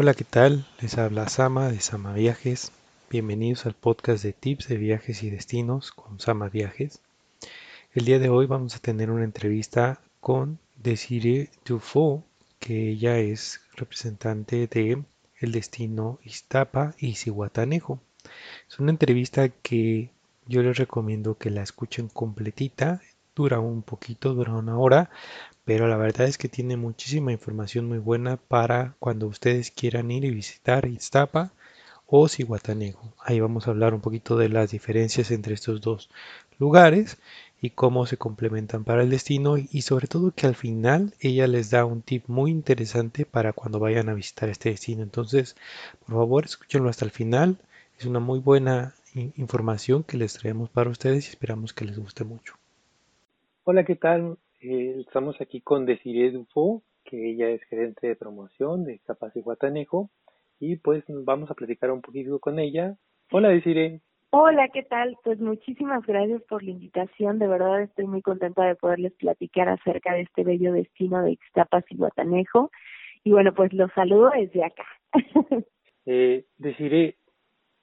Hola, ¿qué tal? Les habla Sama de Sama Viajes. Bienvenidos al podcast de tips de viajes y destinos con Sama Viajes. El día de hoy vamos a tener una entrevista con Desiree Dufault, que ella es representante de el destino Iztapa y Cihuatanejo. Es una entrevista que yo les recomiendo que la escuchen completita. Dura un poquito, dura una hora, pero la verdad es que tiene muchísima información muy buena para cuando ustedes quieran ir y visitar Iztapa o Cihuatanejo. Ahí vamos a hablar un poquito de las diferencias entre estos dos lugares y cómo se complementan para el destino y sobre todo que al final ella les da un tip muy interesante para cuando vayan a visitar este destino. Entonces, por favor, escúchenlo hasta el final. Es una muy buena información que les traemos para ustedes y esperamos que les guste mucho. Hola, ¿qué tal? Eh, estamos aquí con Desiree Dufo, que ella es gerente de promoción de Capaz y Guatanejo, y pues vamos a platicar un poquito con ella. Hola, Desiree. Hola, ¿qué tal? Pues muchísimas gracias por la invitación. De verdad estoy muy contenta de poderles platicar acerca de este bello destino de Ixtapas y Guatanejo. Y bueno, pues los saludo desde acá. eh, Desiree,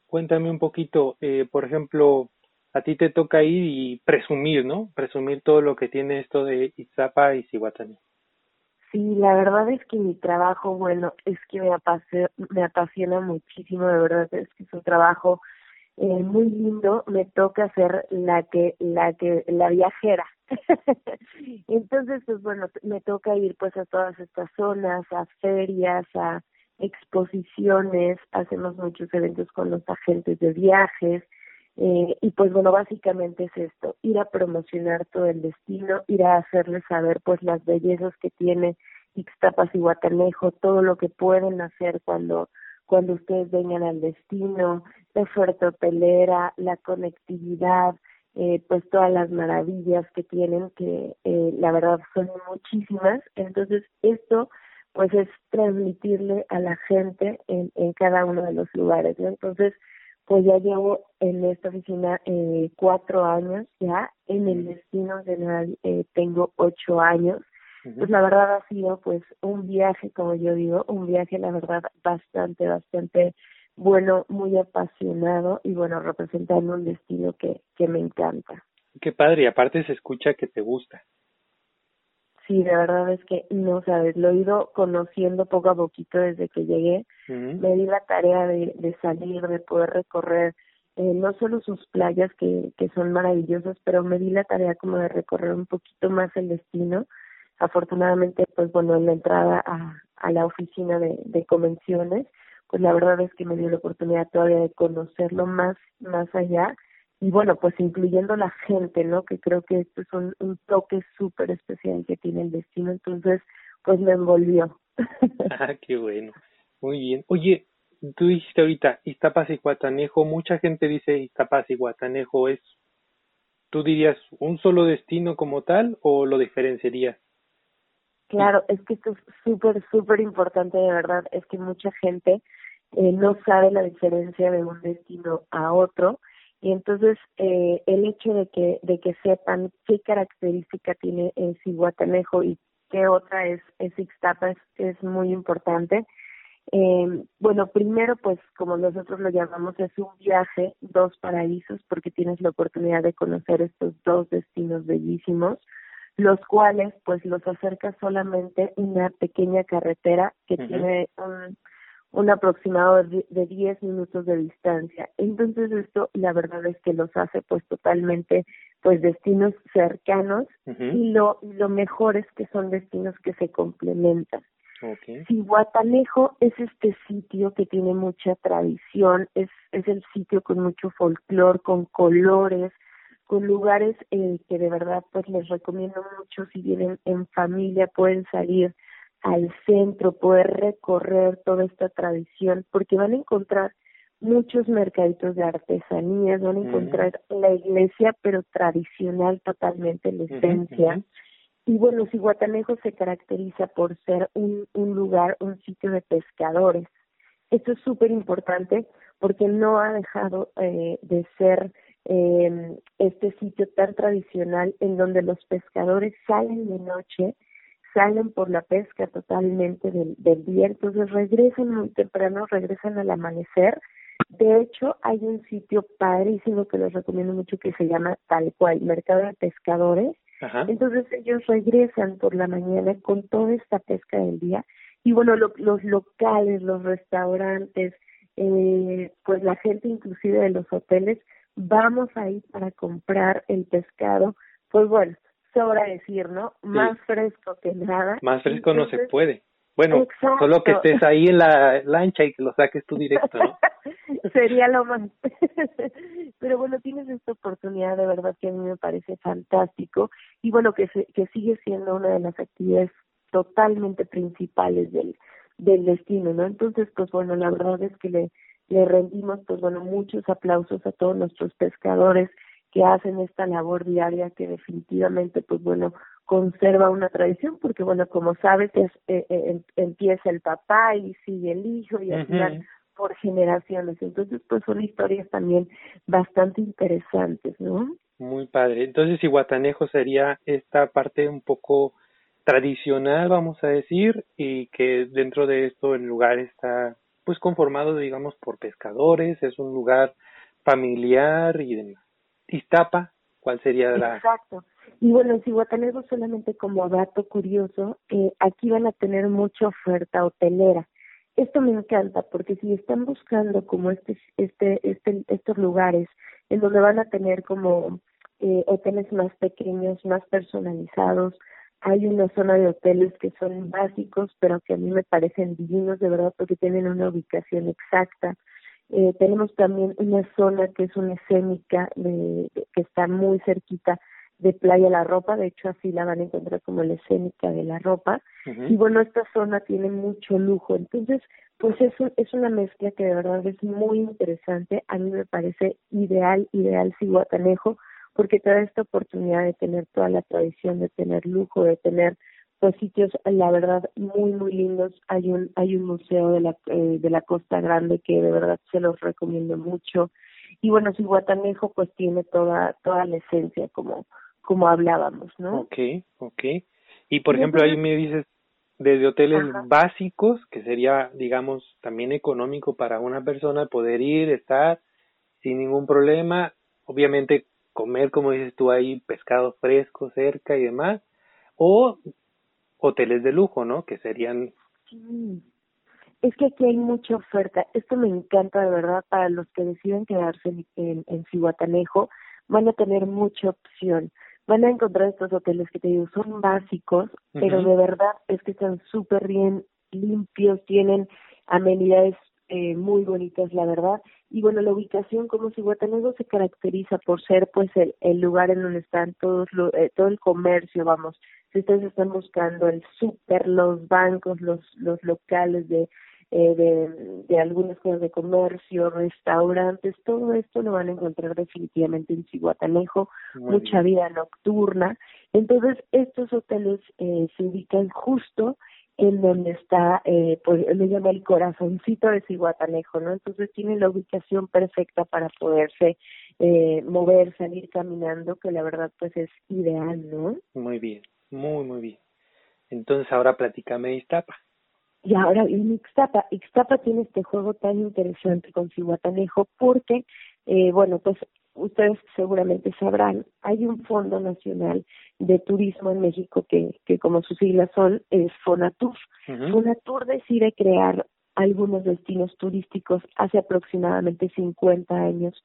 cuéntame un poquito, eh, por ejemplo, a ti te toca ir y presumir, ¿no? Presumir todo lo que tiene esto de Izapa y Cihuatanejo. Sí, la verdad es que mi trabajo, bueno, es que me apasiona, me apasiona muchísimo, de verdad es que es un trabajo eh, muy lindo, me toca ser la que, la que, la viajera. Entonces, pues bueno, me toca ir pues a todas estas zonas, a ferias, a exposiciones, hacemos muchos eventos con los agentes de viajes, eh, y pues bueno, básicamente es esto, ir a promocionar todo el destino, ir a hacerles saber pues las bellezas que tiene Ixtapas y Guatanejo, todo lo que pueden hacer cuando cuando ustedes vengan al destino, la oferta hotelera, la conectividad, eh, pues todas las maravillas que tienen, que eh, la verdad son muchísimas. Entonces, esto pues es transmitirle a la gente en, en cada uno de los lugares. Entonces, pues ya llevo en esta oficina eh, cuatro años ya, en el destino general eh, tengo ocho años. Pues la verdad ha sido pues un viaje, como yo digo, un viaje la verdad bastante, bastante bueno, muy apasionado y bueno, representando un destino que, que me encanta. Qué padre, y aparte se escucha que te gusta. Sí, de verdad es que no sabes, lo he ido conociendo poco a poquito desde que llegué. Me di la tarea de, de salir, de poder recorrer eh, no solo sus playas que, que son maravillosas, pero me di la tarea como de recorrer un poquito más el destino. Afortunadamente, pues bueno, en la entrada a, a la oficina de, de convenciones, pues la verdad es que me dio la oportunidad todavía de conocerlo más, más allá y bueno, pues incluyendo la gente, ¿no? Que creo que esto es un, un toque súper especial que tiene el destino, entonces pues me envolvió. ah, qué bueno, muy bien. Oye, tú dijiste ahorita Iztapas y Guatanejo, mucha gente dice Iztapas y Guatanejo, ¿es, tú dirías, un solo destino como tal o lo diferenciarías? Claro, es que esto es súper, súper importante, de verdad, es que mucha gente eh, no sabe la diferencia de un destino a otro y entonces eh, el hecho de que de que sepan qué característica tiene el Cihuatanejo y qué otra es es Ixtapa es, es muy importante eh, bueno primero pues como nosotros lo llamamos es un viaje dos paraísos porque tienes la oportunidad de conocer estos dos destinos bellísimos los cuales pues los acerca solamente una pequeña carretera que tiene un un aproximado de 10 minutos de distancia. Entonces esto la verdad es que los hace pues totalmente pues destinos cercanos y lo, lo mejor es que son destinos que se complementan. Okay. Guatanejo es este sitio que tiene mucha tradición, es, es el sitio con mucho folclor, con colores, con lugares eh, que de verdad pues les recomiendo mucho si vienen en familia pueden salir al centro, poder recorrer toda esta tradición, porque van a encontrar muchos mercaditos de artesanías, van a encontrar la iglesia, pero tradicional totalmente, la esencia. Y bueno, Guatanejo se caracteriza por ser un, un lugar, un sitio de pescadores. Esto es súper importante porque no ha dejado eh, de ser eh, este sitio tan tradicional en donde los pescadores salen de noche salen por la pesca totalmente del, del día, entonces regresan muy temprano, regresan al amanecer. De hecho, hay un sitio padrísimo que les recomiendo mucho que se llama tal cual, Mercado de Pescadores. Entonces ellos regresan por la mañana con toda esta pesca del día y bueno, los locales, los restaurantes, eh, pues la gente inclusive de los hoteles, vamos ahí para comprar el pescado, pues bueno, sobra decir, ¿no? Más fresco que nada. Más fresco no se puede. Bueno, solo que estés ahí en la lancha y que lo saques tú directo, ¿no? Sería lo más. Pero bueno, tienes esta oportunidad de verdad que a mí me parece fantástico y bueno, que, que sigue siendo una de las actividades totalmente principales del, del destino, ¿no? Entonces, pues bueno, la verdad es que le, le rendimos, pues bueno, muchos aplausos a todos nuestros pescadores que hacen esta labor diaria que definitivamente, pues bueno, conserva una tradición, porque bueno, como sabes, es, eh, eh, empieza el papá y sigue el hijo y al final por generaciones. Entonces, pues son historias también bastante interesantes, ¿no? Muy padre. Entonces, Iguatanejo sería esta parte un poco tradicional, vamos a decir, y que dentro de esto el lugar está pues conformado, digamos, por pescadores, es un lugar familiar y demás. Iztapa, ¿cuál sería la...? Exacto. Y bueno, en Cihuatanejo solamente como dato curioso, eh, aquí van a tener mucha oferta hotelera. Esto me encanta porque si están buscando como este, este, este, estos lugares en donde van a tener como eh, hoteles más pequeños, más personalizados, hay una zona de hoteles que son básicos, pero que a mí me parecen divinos de verdad porque tienen una ubicación exacta. Eh, tenemos también una zona que es una escénica de, que está muy cerquita de Playa La Ropa, de hecho así la van a encontrar como la escénica de la ropa. Y bueno, esta zona tiene mucho lujo, entonces pues eso es una mezcla que de verdad es muy interesante, a mí me parece ideal, ideal Guatanejo porque te da esta oportunidad de tener toda la tradición, de tener lujo, de tener pues sitios, la verdad, muy, muy lindos. Hay un, hay un museo de la, eh, de la Costa Grande que de verdad se los recomiendo mucho. Y bueno, si Guatanejo pues tiene toda, toda la esencia como, como hablábamos, ¿no? Ok, ok. Y por ejemplo, ahí me dices desde hoteles básicos, que sería, digamos, también económico para una persona poder ir, estar sin ningún problema, obviamente comer, como dices tú ahí, pescado fresco cerca y demás, o hoteles de lujo, ¿no? Que serían... Es que aquí hay mucha oferta. Esto me encanta de verdad para los que deciden quedarse en, en, en Cihuatanejo. Van a tener mucha opción. Van a encontrar estos hoteles que te digo, son básicos, pero de verdad es que están súper bien limpios, tienen amenidades eh, muy bonitas, la verdad. Y bueno, la ubicación como si Guatanejo se caracteriza por ser pues el, el lugar en donde están todos lo, eh, todo el comercio, vamos. Si ustedes están buscando el súper, los bancos, los, los locales de, eh, de, de algunas cosas de comercio, restaurantes, todo esto lo van a encontrar definitivamente en Cihuatanejo, mucha vida nocturna. Entonces, estos hoteles eh, se ubican justo en donde está, eh, pues le llama el corazoncito de Ciguatanejo, ¿no? Entonces tiene la ubicación perfecta para poderse eh, mover, salir caminando, que la verdad pues es ideal, ¿no? Muy bien, muy, muy bien. Entonces ahora platícame de Ixtapa. Y ahora en Ixtapa, Ixtapa tiene este juego tan interesante con Cihuatanejo porque, eh, bueno, pues ustedes seguramente sabrán, hay un Fondo Nacional de Turismo en México que, que como sus siglas son, es Fonatur. Fonatur decide crear algunos destinos turísticos hace aproximadamente 50 años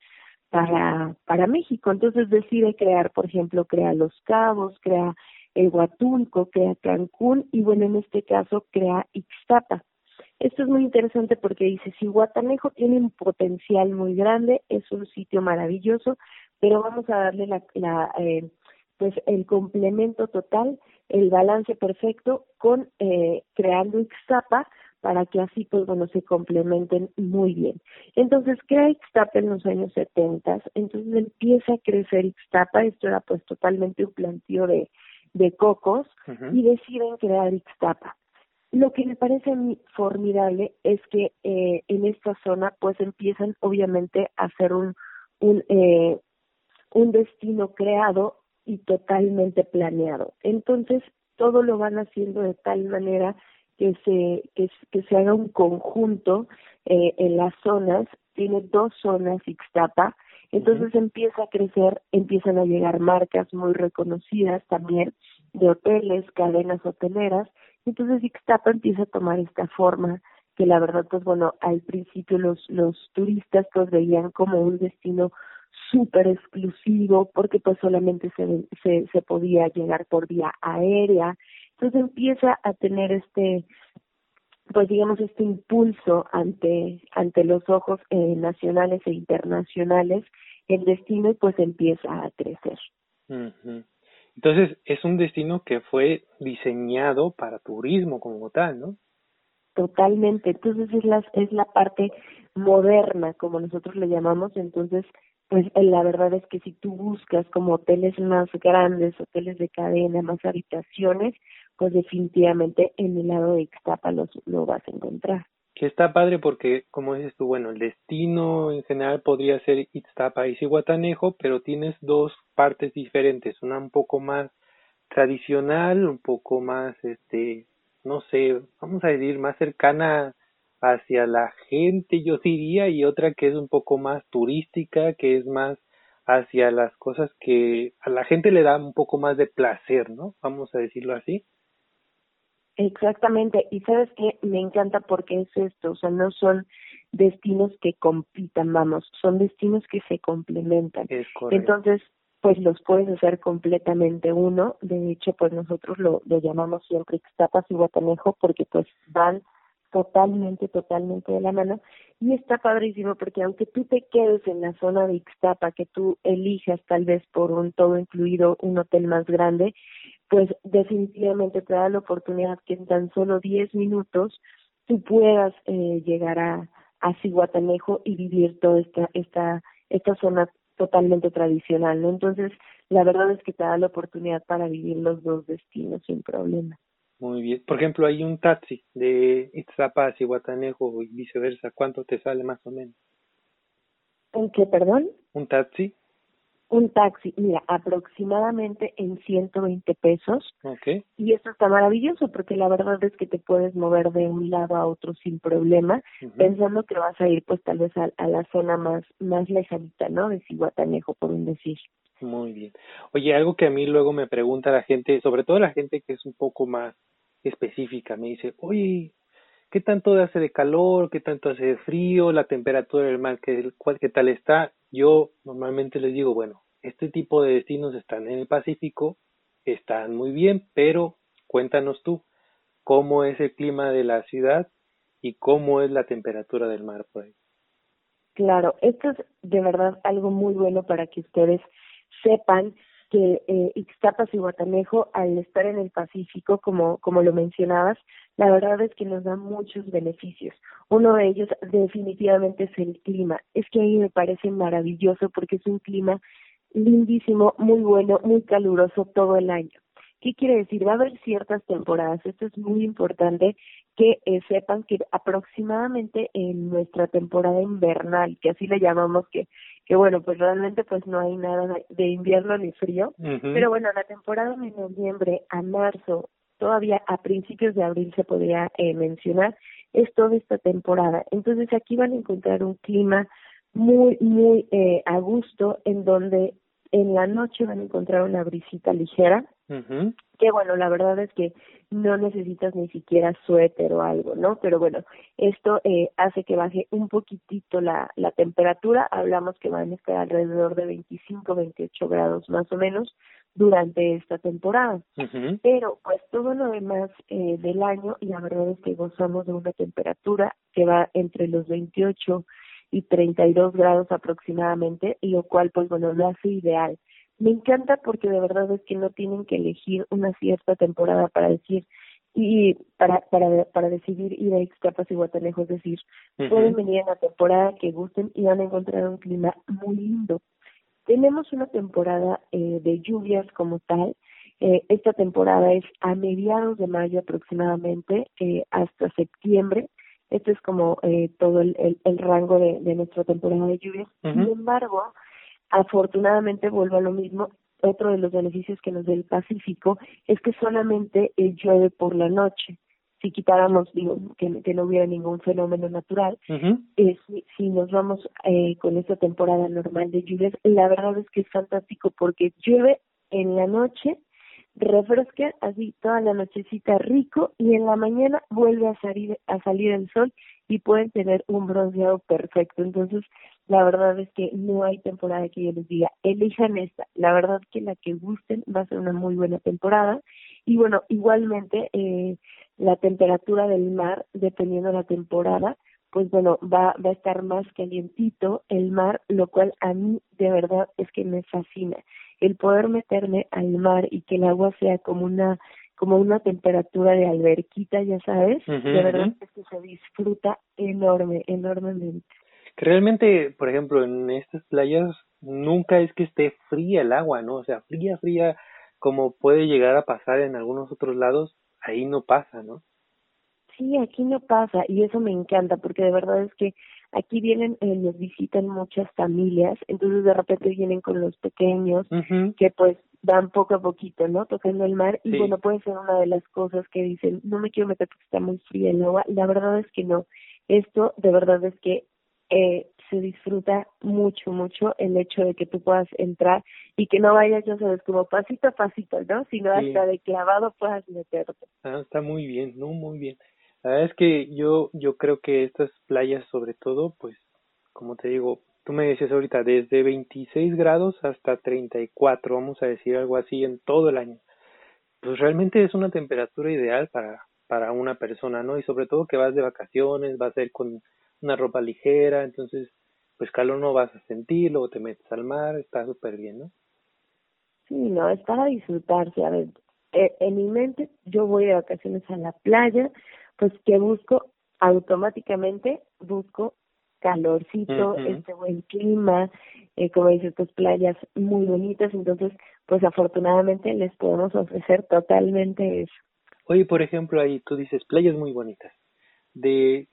para, para México. Entonces decide crear, por ejemplo, crea Los Cabos, crea el Huatulco, crea Cancún y bueno, en este caso crea Ixtapa. Esto es muy interesante porque dice, si Guatanejo tiene un potencial muy grande, es un sitio maravilloso, pero vamos a darle la, la eh, pues el complemento total, el balance perfecto con eh, creando Ixtapa para que así pues bueno se complementen muy bien. Entonces crea Ixtapa en los años 70, entonces empieza a crecer Ixtapa, esto era pues totalmente un plantío de, de cocos y deciden crear Ixtapa. Lo que me parece formidable es que eh, en esta zona pues empiezan obviamente a ser un, un, eh, un destino creado y totalmente planeado. Entonces todo lo van haciendo de tal manera que se, que, que se haga un conjunto eh, en las zonas, tiene dos zonas Ixtapa, entonces empieza a crecer, empiezan a llegar marcas muy reconocidas también de hoteles, cadenas hoteleras, entonces Ixtapa empieza a tomar esta forma que la verdad pues bueno, al principio los, los turistas pues veían como un destino súper exclusivo porque pues solamente se, se, se podía llegar por vía aérea, entonces empieza a tener este pues digamos este impulso ante ante los ojos eh, nacionales e internacionales el destino pues empieza a crecer. Entonces es un destino que fue diseñado para turismo como tal no totalmente. Entonces es la es la parte moderna como nosotros le llamamos. Entonces pues eh, la verdad es que si tú buscas como hoteles más grandes hoteles de cadena más habitaciones pues definitivamente en el lado de Ixtapa lo, lo vas a encontrar. Que está padre porque, como dices tú, bueno, el destino en general podría ser Ixtapa y Cihuatanejo, pero tienes dos partes diferentes, una un poco más tradicional, un poco más, este, no sé, vamos a decir, más cercana hacia la gente, yo diría, y otra que es un poco más turística, que es más hacia las cosas que a la gente le da un poco más de placer, ¿no? Vamos a decirlo así. Exactamente, y sabes que me encanta porque es esto, o sea, no son destinos que compitan, vamos, son destinos que se complementan. Entonces, pues los puedes hacer completamente uno, de hecho, pues nosotros lo, lo llamamos siempre Ixtapas y Guatanejo porque pues van totalmente, totalmente de la mano. Y está padrísimo porque aunque tú te quedes en la zona de Ixtapa, que tú elijas tal vez por un todo incluido un hotel más grande, pues definitivamente te da la oportunidad que en tan solo 10 minutos tú puedas eh, llegar a, a Ciguatanejo y vivir toda esta, esta, esta zona totalmente tradicional, ¿no? Entonces, la verdad es que te da la oportunidad para vivir los dos destinos sin problema. Muy bien. Por ejemplo, hay un taxi de Itzapa a Cihuatanejo y viceversa. ¿Cuánto te sale más o menos? ¿En qué, perdón? Un taxi. Un taxi, mira, aproximadamente en 120 pesos. Okay. Y esto está maravilloso porque la verdad es que te puedes mover de un lado a otro sin problema, pensando que vas a ir pues tal vez a, a, la zona más más lejanita, ¿no? De Cihuatanejo, por un decir. Muy bien. Oye, algo que a mí luego me pregunta la gente, sobre todo la gente que es un poco más específica, me dice, oye, ¿qué tanto hace de calor? ¿Qué tanto hace de frío? ¿La temperatura del mar? ¿qué, ¿Qué tal está? Yo normalmente les digo, bueno, este tipo de destinos están en el Pacífico, están muy bien, pero cuéntanos tú, ¿cómo es el clima de la ciudad y cómo es la temperatura del mar por ahí? Claro, esto es de verdad algo muy bueno para que ustedes sepan que eh, Ixtapas y Guatanejo, al estar en el Pacífico, como, como lo mencionabas, la verdad es que nos da muchos beneficios. Uno de ellos definitivamente es el clima. Es que ahí me parece maravilloso porque es un clima lindísimo, muy bueno, muy caluroso todo el año. ¿Qué quiere decir? Va a haber ciertas temporadas, esto es muy importante que eh, sepan que aproximadamente en nuestra temporada invernal, que así le llamamos, que, que bueno, pues realmente pues no hay nada de invierno ni frío, pero bueno, la temporada de noviembre a marzo, todavía a principios de abril se podría eh, mencionar, es toda esta temporada. Entonces aquí van a encontrar un clima muy, muy eh, a gusto, en donde en la noche van a encontrar una brisita ligera, que bueno, la verdad es que no necesitas ni siquiera suéter o algo, ¿no? Pero bueno, esto eh, hace que baje un poquitito la, la temperatura, hablamos que van a estar alrededor de 25, 28 grados más o menos durante esta temporada. Pero pues todo lo demás eh, del año, y la verdad es que gozamos de una temperatura que va entre los 28 y 32 grados aproximadamente, y lo cual pues bueno lo hace ideal. Me encanta porque de verdad es que no tienen que elegir una cierta temporada para decir y para para para decidir ir a Ixtapas y Guatanejo, es decir, pueden venir en la temporada que gusten y van a encontrar un clima muy lindo. Tenemos una temporada eh, de lluvias como tal. Eh, esta temporada es a mediados de mayo aproximadamente eh, hasta septiembre este es como eh, todo el, el, rango de, de, nuestra temporada de lluvias. Sin embargo, afortunadamente vuelvo a lo mismo, otro de los beneficios que nos da el Pacífico es que solamente eh, llueve por la noche. Si quitáramos, digo, que, que no hubiera ningún fenómeno natural, eh, si, si, nos vamos eh, con esta temporada normal de lluvias, la verdad es que es fantástico porque llueve en la noche refresca así toda la nochecita rico y en la mañana vuelve a salir a salir el sol y pueden tener un bronceado perfecto. Entonces, la verdad es que no hay temporada que yo les diga, elijan esta. La verdad que la que gusten va a ser una muy buena temporada. Y bueno, igualmente eh, la temperatura del mar, dependiendo de la temporada, pues bueno, va, va a estar más calientito el mar, lo cual a mí de verdad es que me fascina el poder meterme al mar y que el agua sea como una como una temperatura de alberquita, ya sabes, de verdad es que se disfruta enorme, enormemente. Realmente, por ejemplo, en estas playas nunca es que esté fría el agua, ¿no? O sea, fría, fría, como puede llegar a pasar en algunos otros lados, ahí no pasa, ¿no? Sí, aquí no pasa y eso me encanta porque de verdad es que aquí vienen, eh, nos visitan muchas familias, entonces de repente vienen con los pequeños que pues van poco a poquito, ¿no? Tocando el mar y bueno, puede ser una de las cosas que dicen, no me quiero meter porque está muy fría el agua. La verdad es que no. Esto de verdad es que eh, se disfruta mucho, mucho el hecho de que tú puedas entrar y que no vayas, ya sabes, como pasito a pasito, ¿no? Sino hasta de clavado puedas meterte. Ah, está muy bien, ¿no? Muy bien. La verdad es que yo, yo creo que estas playas, sobre todo, pues, como te digo, tú me decías ahorita, desde 26 grados hasta 34, vamos a decir algo así, en todo el año. Pues realmente es una temperatura ideal para, para una persona, ¿no? Y sobre todo que vas de vacaciones, vas a ir con una ropa ligera, entonces, pues calor no vas a sentir, luego te metes al mar, está súper bien, ¿no? Sí, no, es para disfrutarse. A ver, eh, en mi mente yo voy de vacaciones a la playa, pues que busco automáticamente, busco calorcito, este buen clima, eh, como dices, pues playas muy bonitas, entonces pues afortunadamente les podemos ofrecer totalmente eso. Oye, por ejemplo, ahí tú dices playas muy bonitas, de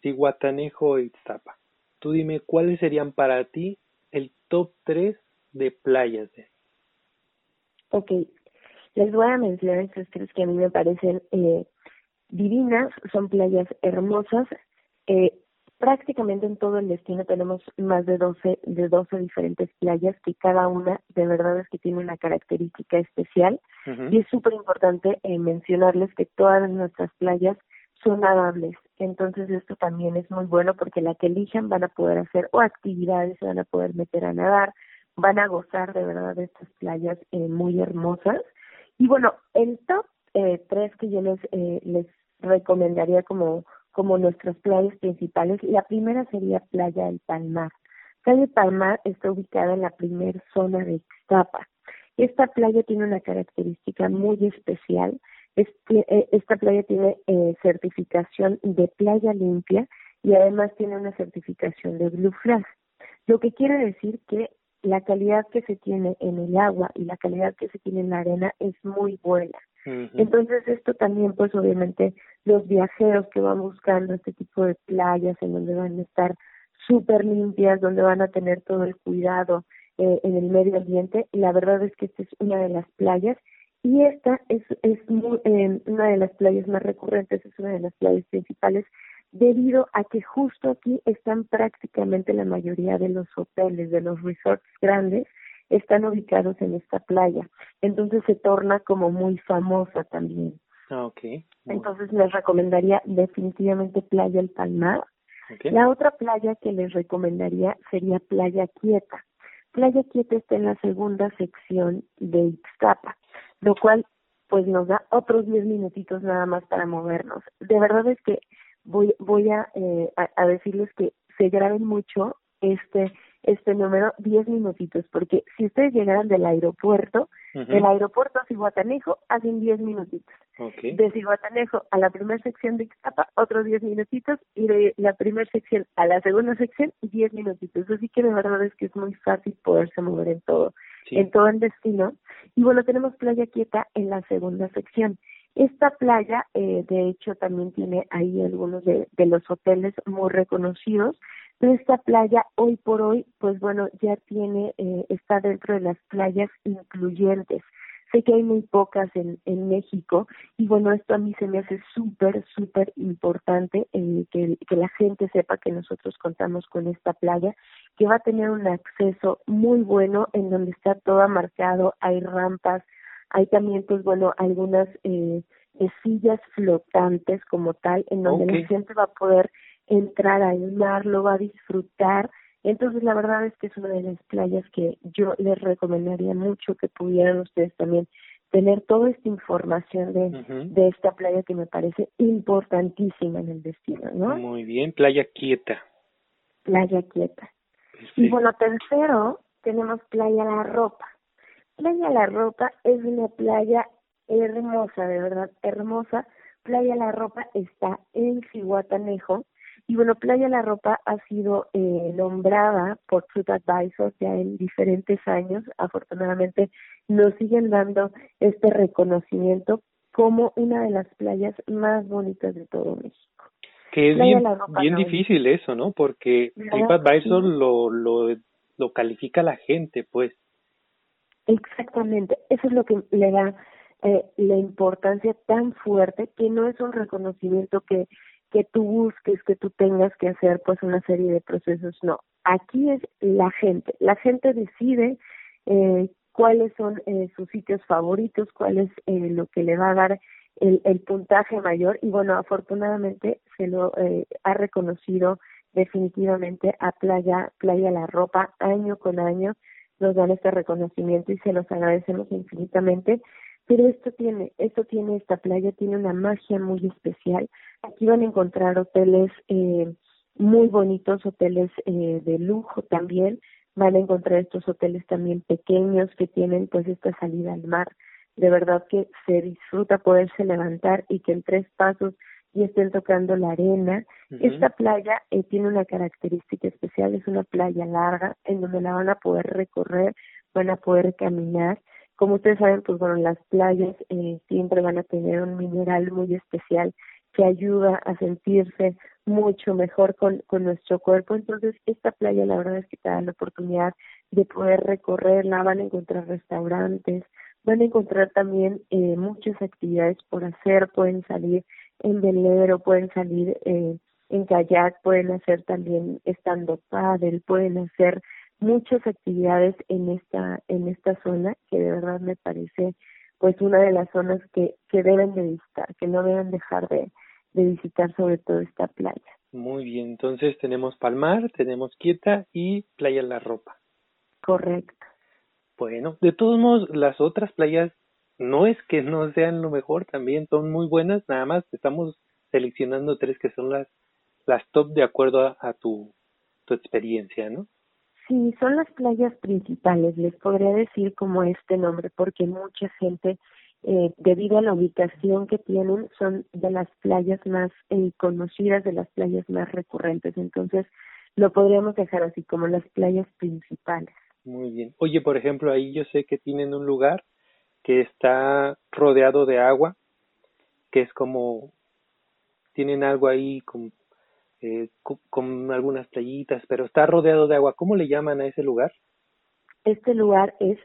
Tihuatanejo y Tzapa. Tú dime, ¿cuáles serían para ti el top 3 de playas de Ok, les voy a mencionar estos tres que a mí me parecen eh, divinas, son playas hermosas. Eh, prácticamente en todo el destino tenemos más de 12, de 12 diferentes playas que cada una de verdad es que tiene una característica especial y es súper importante eh, mencionarles que todas nuestras playas son nadables. Entonces esto también es muy bueno porque la que elijan van a poder hacer o actividades, se van a poder meter a nadar, van a gozar de verdad de estas playas eh, muy hermosas. Y bueno, el top eh, tres que yo les, eh, les recomendaría como, como nuestras playas principales. La primera sería Playa del Palmar. Playa del Palmar está ubicada en la primera zona de Ixtapa. Esta playa tiene una característica muy especial. Este, esta playa tiene eh, certificación de playa limpia y además tiene una certificación de Blue Flag. Lo que quiere decir que la calidad que se tiene en el agua y la calidad que se tiene en la arena es muy buena. Entonces esto también pues obviamente los viajeros que van buscando este tipo de playas en donde van a estar súper limpias, donde van a tener todo el cuidado eh, en el medio ambiente, la verdad es que esta es una de las playas. Y esta es, es eh, una de las playas más recurrentes, es una de las playas principales debido a que justo aquí están prácticamente la mayoría de los hoteles, de los resorts grandes, están ubicados en esta playa. Entonces se torna como muy famosa también. Ah, okay. Entonces les recomendaría definitivamente Playa El Palmar. La otra playa que les recomendaría sería Playa Quieta. Playa Quieta está en la segunda sección de Ixtapa, lo cual pues nos da otros 10 minutitos nada más para movernos. De verdad es que voy voy a, eh, a decirles que se graben mucho este este número 10 minutitos, porque si ustedes llegaran del aeropuerto, del aeropuerto a Cihuatanejo hacen 10 minutitos. De Cihuatanejo a la primera sección de Ixtapa, otros 10 minutitos, y de la primera sección a la segunda sección, 10 minutitos. Así que de verdad es que es muy fácil poderse mover en todo, en todo el destino. Y bueno, tenemos Playa Quieta en la segunda sección. Esta playa, eh, de hecho, también tiene ahí algunos de, de los hoteles muy reconocidos Pero esta playa hoy por hoy, pues bueno, ya tiene, eh, está dentro de las playas incluyentes. Sé que hay muy pocas en, en México y bueno, esto a mí se me hace súper, súper importante eh, que, que la gente sepa que nosotros contamos con esta playa, que va a tener un acceso muy bueno en donde está todo marcado, hay rampas, hay también pues bueno, algunas eh, sillas flotantes como tal, en donde la gente va a poder entrar al mar, lo va a disfrutar entonces, la verdad es que es una de las playas que yo les recomendaría mucho que pudieran ustedes también tener toda esta información de, de esta playa que me parece importantísima en el destino, ¿no? Muy bien, playa quieta. Playa quieta. Y bueno, tercero, tenemos Playa La Ropa. Playa La Ropa es una playa hermosa, de verdad, hermosa. Playa La Ropa está en Cihuatanejo, y bueno, Playa La Ropa ha sido eh, nombrada por TripAdvisor ya en diferentes años. Afortunadamente nos siguen dando este reconocimiento como una de las playas más bonitas de todo México. Que es bien, bien difícil eso, ¿no? Porque TripAdvisor lo, lo, lo califica la gente, pues. Exactamente, eso es lo que le da eh, la importancia tan fuerte, que no es un reconocimiento que que tú busques, que tú tengas que hacer pues una serie de procesos, no. Aquí es la gente, la gente decide eh, cuáles son eh, sus sitios favoritos, cuál es eh, lo que le va a dar el, el puntaje mayor. Y bueno, afortunadamente se lo eh, ha reconocido definitivamente a Playa, Playa La Ropa año con año, nos dan este reconocimiento y se los agradecemos infinitamente pero esto tiene, esto tiene esta playa, tiene una magia muy especial. Aquí van a encontrar hoteles eh, muy bonitos, hoteles eh, de lujo también. Van a encontrar estos hoteles también pequeños que tienen pues esta salida al mar. De verdad que se disfruta poderse levantar y que en tres pasos y estén tocando la arena. Esta playa eh, tiene una característica especial, es una playa larga en donde la van a poder recorrer, van a poder caminar como ustedes saben, pues bueno, las playas eh, siempre van a tener un mineral muy especial que ayuda a sentirse mucho mejor con, con nuestro cuerpo. Entonces, esta playa la verdad es que te da la oportunidad de poder recorrerla, van a encontrar restaurantes, van a encontrar también eh, muchas actividades por hacer, pueden salir en velero, pueden salir eh, en kayak, pueden hacer también estando paddle, pueden hacer muchas actividades en esta en esta zona que de verdad me parece pues una de las zonas que que deben de visitar que no deben dejar de, de visitar sobre todo esta playa. Muy bien entonces tenemos Palmar tenemos Quieta y Playa La Ropa. Correcto. Bueno de todos modos las otras playas no es que no sean lo mejor también son muy buenas nada más estamos seleccionando tres que son las las top de acuerdo a, a tu tu experiencia no Sí, son las playas principales, les podría decir como este nombre, porque mucha gente, eh, debido a la ubicación que tienen, son de las playas más eh, conocidas, de las playas más recurrentes. Entonces, lo podríamos dejar así como las playas principales. Muy bien. Oye, por ejemplo, ahí yo sé que tienen un lugar que está rodeado de agua, que es como, tienen algo ahí como eh, con, algunas playitas, pero está rodeado de agua. ¿Cómo le llaman a ese lugar? Este lugar es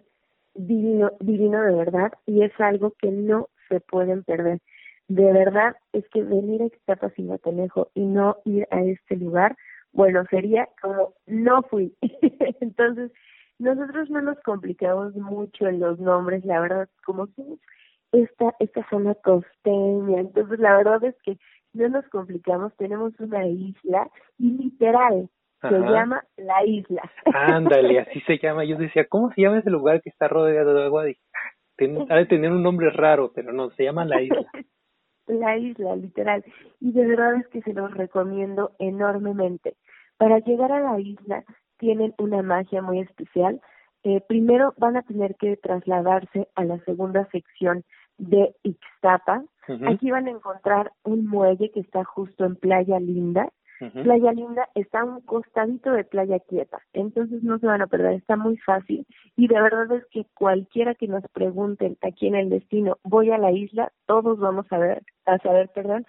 divino, divino de verdad y es algo que no se pueden perder. De verdad es que venir a Ixtapas y Guatanejo y no ir a este lugar, bueno, sería como no fui. Entonces, nosotros no nos complicamos mucho en los nombres, la verdad, como somos esta, esta zona costeña, entonces la verdad es que no nos complicamos, tenemos una isla y literal se llama la isla. Ándale, así se llama. Yo decía, ¿cómo se llama ese lugar que está rodeado de agua? Dije, ah, ha de tener un nombre raro, pero no, se llama la isla. la isla, literal. Y de verdad es que se los recomiendo enormemente. Para llegar a la isla tienen una magia muy especial. Eh, primero van a tener que trasladarse a la segunda sección de Ixtapa. Aquí van a encontrar un muelle que está justo en Playa Linda. Playa Linda está a un costadito de Playa Quieta, entonces no se van a perder, está muy fácil y de verdad es que cualquiera que nos pregunten aquí en el destino, voy a la isla, todos vamos a ver, a saber, perdón,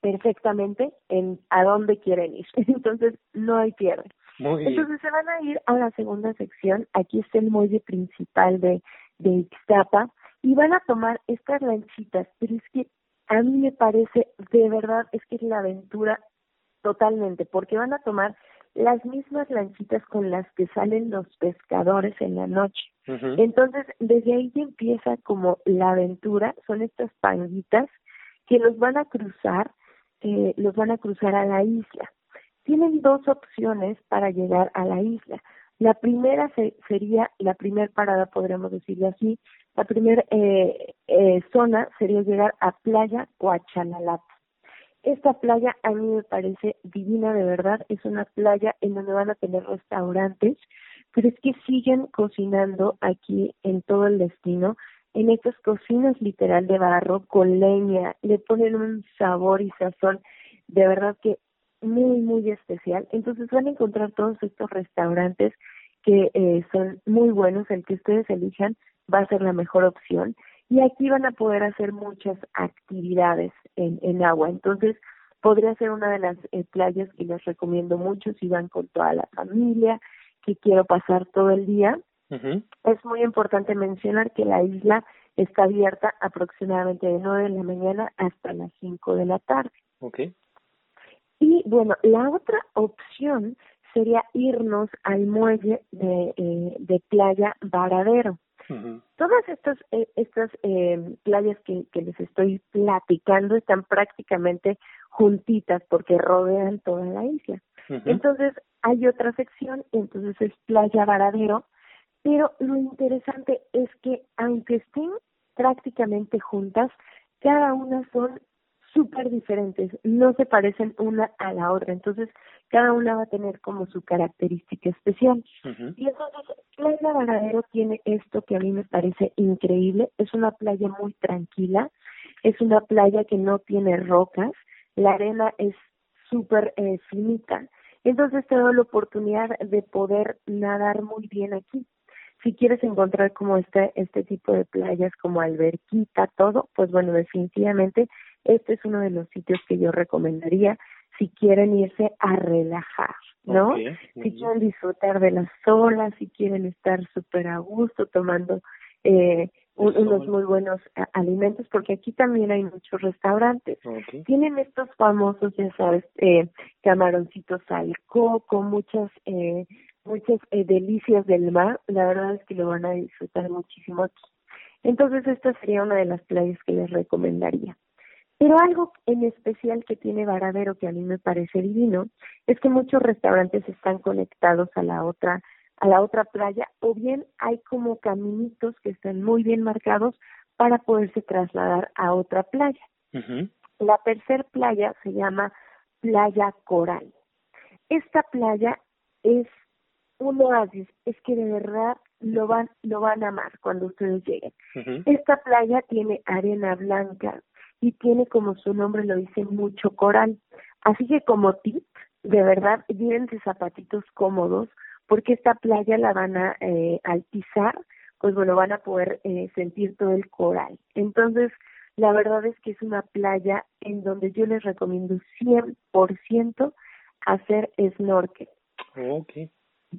perfectamente en a dónde quieren ir. Entonces, no hay pierde. Entonces se van a ir a la segunda sección. Aquí está el muelle principal de, de Ixtapa y van a tomar estas lanchitas. Pero es que a mí me parece, de verdad, es que es la aventura totalmente, porque van a tomar las mismas lanchitas con las que salen los pescadores en la noche. Entonces, desde ahí empieza como la aventura, son estas panguitas que los van a cruzar, eh, los van a cruzar a la isla. Tienen dos opciones para llegar a la isla. La primera sería, la primera parada, podríamos decirlo así, la primera eh, eh, zona sería llegar a Playa Coachanalata. Esta playa a mí me parece divina de verdad, es una playa en donde van a tener restaurantes, pero es que siguen cocinando aquí en todo el destino, en estas cocinas literal de barro, con leña, le ponen un sabor y sazón de verdad que muy, muy especial. Entonces van a encontrar todos estos restaurantes que eh, son muy buenos, el que ustedes elijan va a ser la mejor opción y aquí van a poder hacer muchas actividades en, en agua. Entonces, podría ser una de las eh, playas que les recomiendo mucho si van con toda la familia, que quiero pasar todo el día. Es muy importante mencionar que la isla está abierta aproximadamente de 9 de la mañana hasta las 5 de la tarde. Okay. Y bueno, la otra opción sería irnos al muelle de, eh, de Playa Varadero. Todas estas, eh, estas eh, playas que, que les estoy platicando están prácticamente juntitas porque rodean toda la isla. Entonces hay otra sección, entonces es Playa Varadero, pero lo interesante es que aunque estén prácticamente juntas, cada una son súper diferentes, no se parecen una a la otra, entonces cada una va a tener como su característica especial. Y entonces Playa Varadero tiene esto que a mí me parece increíble, es una playa muy tranquila, es una playa que no tiene rocas, la arena es súper eh, finita, entonces te doy la oportunidad de poder nadar muy bien aquí. Si quieres encontrar como este, este tipo de playas como alberquita, todo, pues bueno, definitivamente este es uno de los sitios que yo recomendaría si quieren irse a relajar, ¿no? si quieren disfrutar de las olas, si quieren estar súper a gusto tomando eh, unos muy buenos alimentos, porque aquí también hay muchos restaurantes. Tienen estos famosos, ya sabes, eh, camaroncitos al coco, muchas eh, muchas eh, delicias del mar. La verdad es que lo van a disfrutar muchísimo aquí. Entonces esta sería una de las playas que les recomendaría. Pero algo en especial que tiene Varadero que a mí me parece divino es que muchos restaurantes están conectados a la otra a la otra playa o bien hay como caminitos que están muy bien marcados para poderse trasladar a otra playa. La tercer playa se llama Playa Coral. Esta playa es un oasis, es que de verdad lo van lo van a amar cuando ustedes lleguen. Esta playa tiene arena blanca, y tiene como su nombre lo dice mucho coral. Así que como tip, de verdad, llévense zapatitos cómodos porque esta playa la van a eh, altizar, pues bueno, van a poder eh, sentir todo el coral. Entonces, la verdad es que es una playa en donde yo les recomiendo 100% hacer snorkel.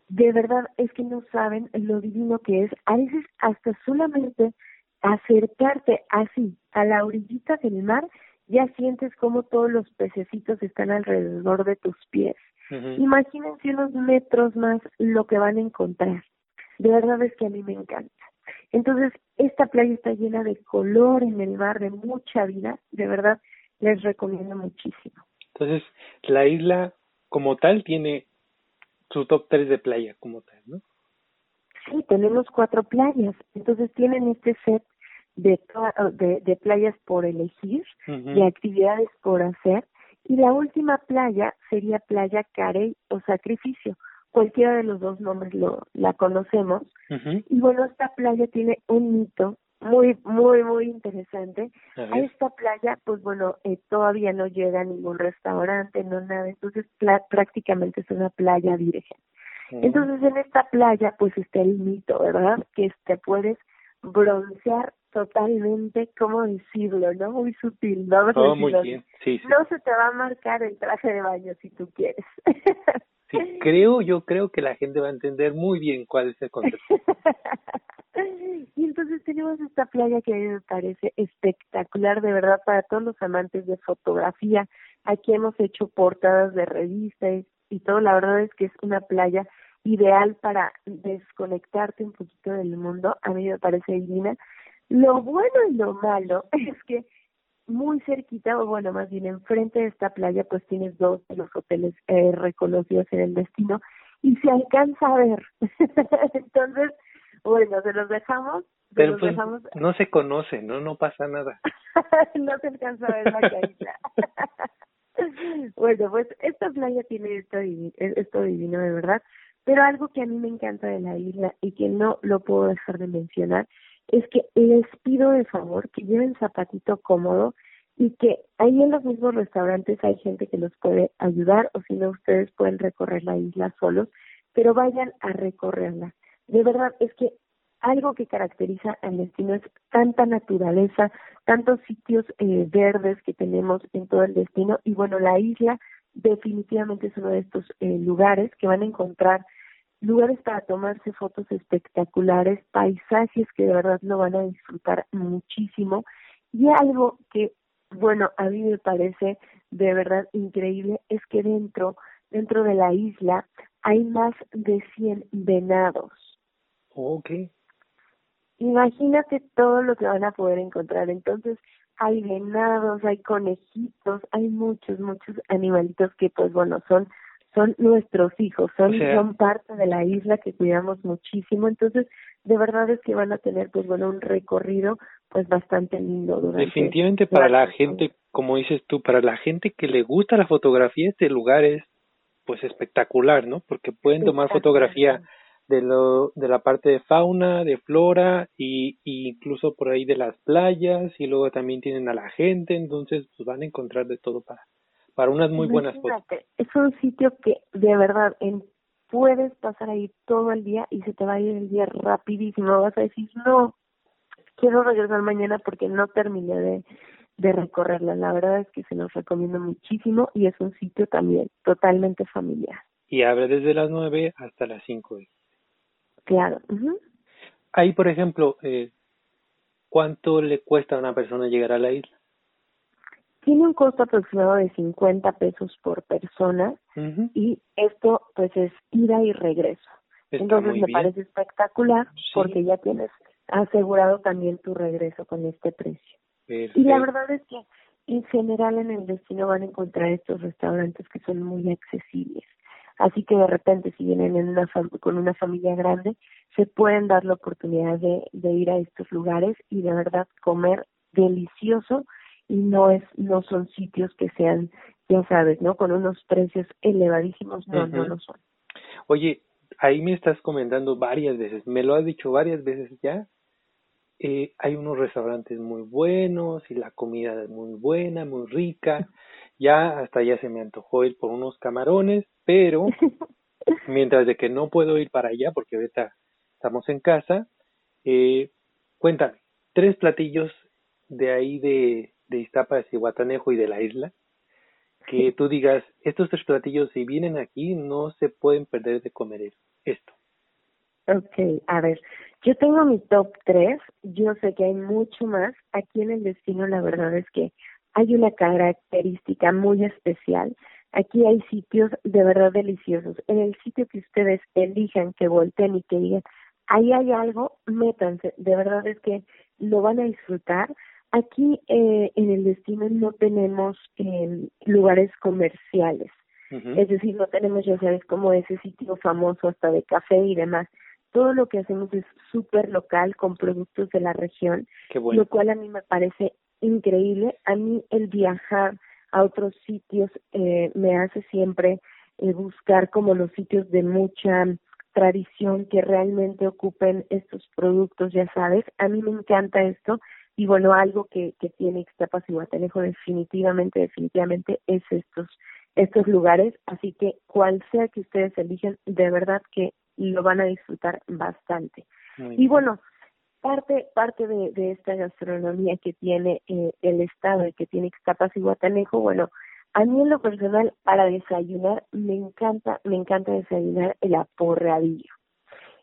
De verdad es que no saben lo divino que es. A veces hasta solamente acercarte así a la orillita del mar, ya sientes como todos los pececitos están alrededor de tus pies. Imagínense unos metros más lo que van a encontrar. De verdad es que a mí me encanta. Entonces, esta playa está llena de color en el mar, de mucha vida. De verdad, les recomiendo muchísimo. Entonces, la isla como tal tiene su top 3 de playa como tal, ¿no? Sí, tenemos cuatro playas. Entonces, tienen este set de, de, de playas por elegir, y actividades por hacer. Y la última playa sería Playa Carey o Sacrificio. Cualquiera de los dos nombres lo la conocemos. Y bueno, esta playa tiene un mito muy, muy, muy interesante. A, esta playa, pues bueno, eh, todavía no llega ningún restaurante, no nada. Entonces, prácticamente es una playa virgen. Entonces, en esta playa, pues está el mito, ¿verdad? Que te puedes broncear totalmente, ¿cómo decirlo? ¿No? Muy sutil, ¿no? Muy bien, sí, sí. No se te va a marcar el traje de baño si tú quieres. sí, creo, yo creo que la gente va a entender muy bien cuál es el concepto. y entonces tenemos esta playa que a mí me parece espectacular, de verdad, para todos los amantes de fotografía. Aquí hemos hecho portadas de revistas y todo, la verdad es que es una playa ideal para desconectarte un poquito del mundo, a mí me parece divina. Lo bueno y lo malo es que muy cerquita, o bueno, más bien enfrente de esta playa, pues tienes dos de los hoteles eh, reconocidos en el destino y se alcanza a ver. Entonces, bueno, se los dejamos. Pero pues, no se conoce, ¿no? No pasa nada. no se alcanza a ver la caída. bueno, pues esta playa tiene esto, esto divino, de verdad. Pero algo que a mí me encanta de la isla y que no lo puedo dejar de mencionar es que les pido de favor que lleven zapatito cómodo y que ahí en los mismos restaurantes hay gente que los puede ayudar o si no ustedes pueden recorrer la isla solos, pero vayan a recorrerla. De verdad es que algo que caracteriza al destino es tanta naturaleza, tantos sitios eh, verdes que tenemos en todo el destino y bueno, la isla definitivamente es uno de estos eh, lugares que van a encontrar lugares para tomarse fotos espectaculares, paisajes que de verdad lo van a disfrutar muchísimo y algo que, bueno, a mí me parece de verdad increíble es que dentro, dentro de la isla hay más de 100 venados. Ok. Imagínate todo lo que van a poder encontrar. Entonces, hay venados, hay conejitos, hay muchos, muchos animalitos que, pues bueno, son son nuestros hijos, son, son parte de la isla que cuidamos muchísimo, entonces de verdad es que van a tener pues bueno un recorrido pues bastante lindo durante definitivamente para la gente como dices tú para la gente que le gusta la fotografía este lugar es pues espectacular no porque pueden tomar fotografía de lo de la parte de fauna de flora y, y incluso por ahí de las playas y luego también tienen a la gente entonces pues van a encontrar de todo para para unas muy buenas fotos. Es un sitio que de verdad en, puedes pasar ahí todo el día y se te va a ir el día rapidísimo. Vas a decir, no, quiero regresar mañana porque no terminé de, de recorrerla. La verdad es que se nos recomienda muchísimo y es un sitio también totalmente familiar. Y abre desde las nueve hasta las cinco. Claro. Ahí, por ejemplo, eh, ¿cuánto le cuesta a una persona llegar a la isla? Tiene un costo aproximado de 50 pesos por persona y esto pues es ida y regreso. Entonces me parece espectacular porque ya tienes asegurado también tu regreso con este precio. Y la verdad es que en general en el destino van a encontrar estos restaurantes que son muy accesibles. Así que de repente si vienen en una con una familia grande, se pueden dar la oportunidad de, de ir a estos lugares y de verdad comer delicioso y no es no son sitios que sean ya sabes no con unos precios elevadísimos no no lo son. Oye ahí me estás comentando varias veces me lo has dicho varias veces ya eh, hay unos restaurantes muy buenos y la comida es muy buena muy rica ya hasta ya se me antojó ir por unos camarones pero mientras de que no puedo ir para allá porque ahorita estamos en casa eh, cuéntame tres platillos de ahí de de Iztapas y Guatanejo y de la isla, que tú digas, estos tres platillos si vienen aquí no se pueden perder de comer esto. Ok, a ver, yo tengo mi top tres, yo sé que hay mucho más, aquí en el destino la verdad es que hay una característica muy especial, aquí hay sitios de verdad deliciosos, en el sitio que ustedes elijan, que volteen y que digan, ahí hay algo, métanse, de verdad es que lo van a disfrutar, Aquí eh, en el destino no tenemos eh, lugares comerciales, es decir, no tenemos, ya sabes, como ese sitio famoso hasta de café y demás. Todo lo que hacemos es súper local con productos de la región, lo cual a mí me parece increíble. A mí el viajar a otros sitios eh, me hace siempre eh, buscar como los sitios de mucha tradición que realmente ocupen estos productos, ya sabes. A mí me encanta esto y bueno, algo que, que tiene Ixtapas y Guatanejo definitivamente, definitivamente es estos, estos lugares. Así que cual sea que ustedes elijan, de verdad que lo van a disfrutar bastante. y bueno, parte parte de, de esta gastronomía que tiene eh, el estado y que tiene Ixtapas y Guatanejo, bueno, a mí en lo personal para desayunar me encanta me encanta desayunar el aporreadillo.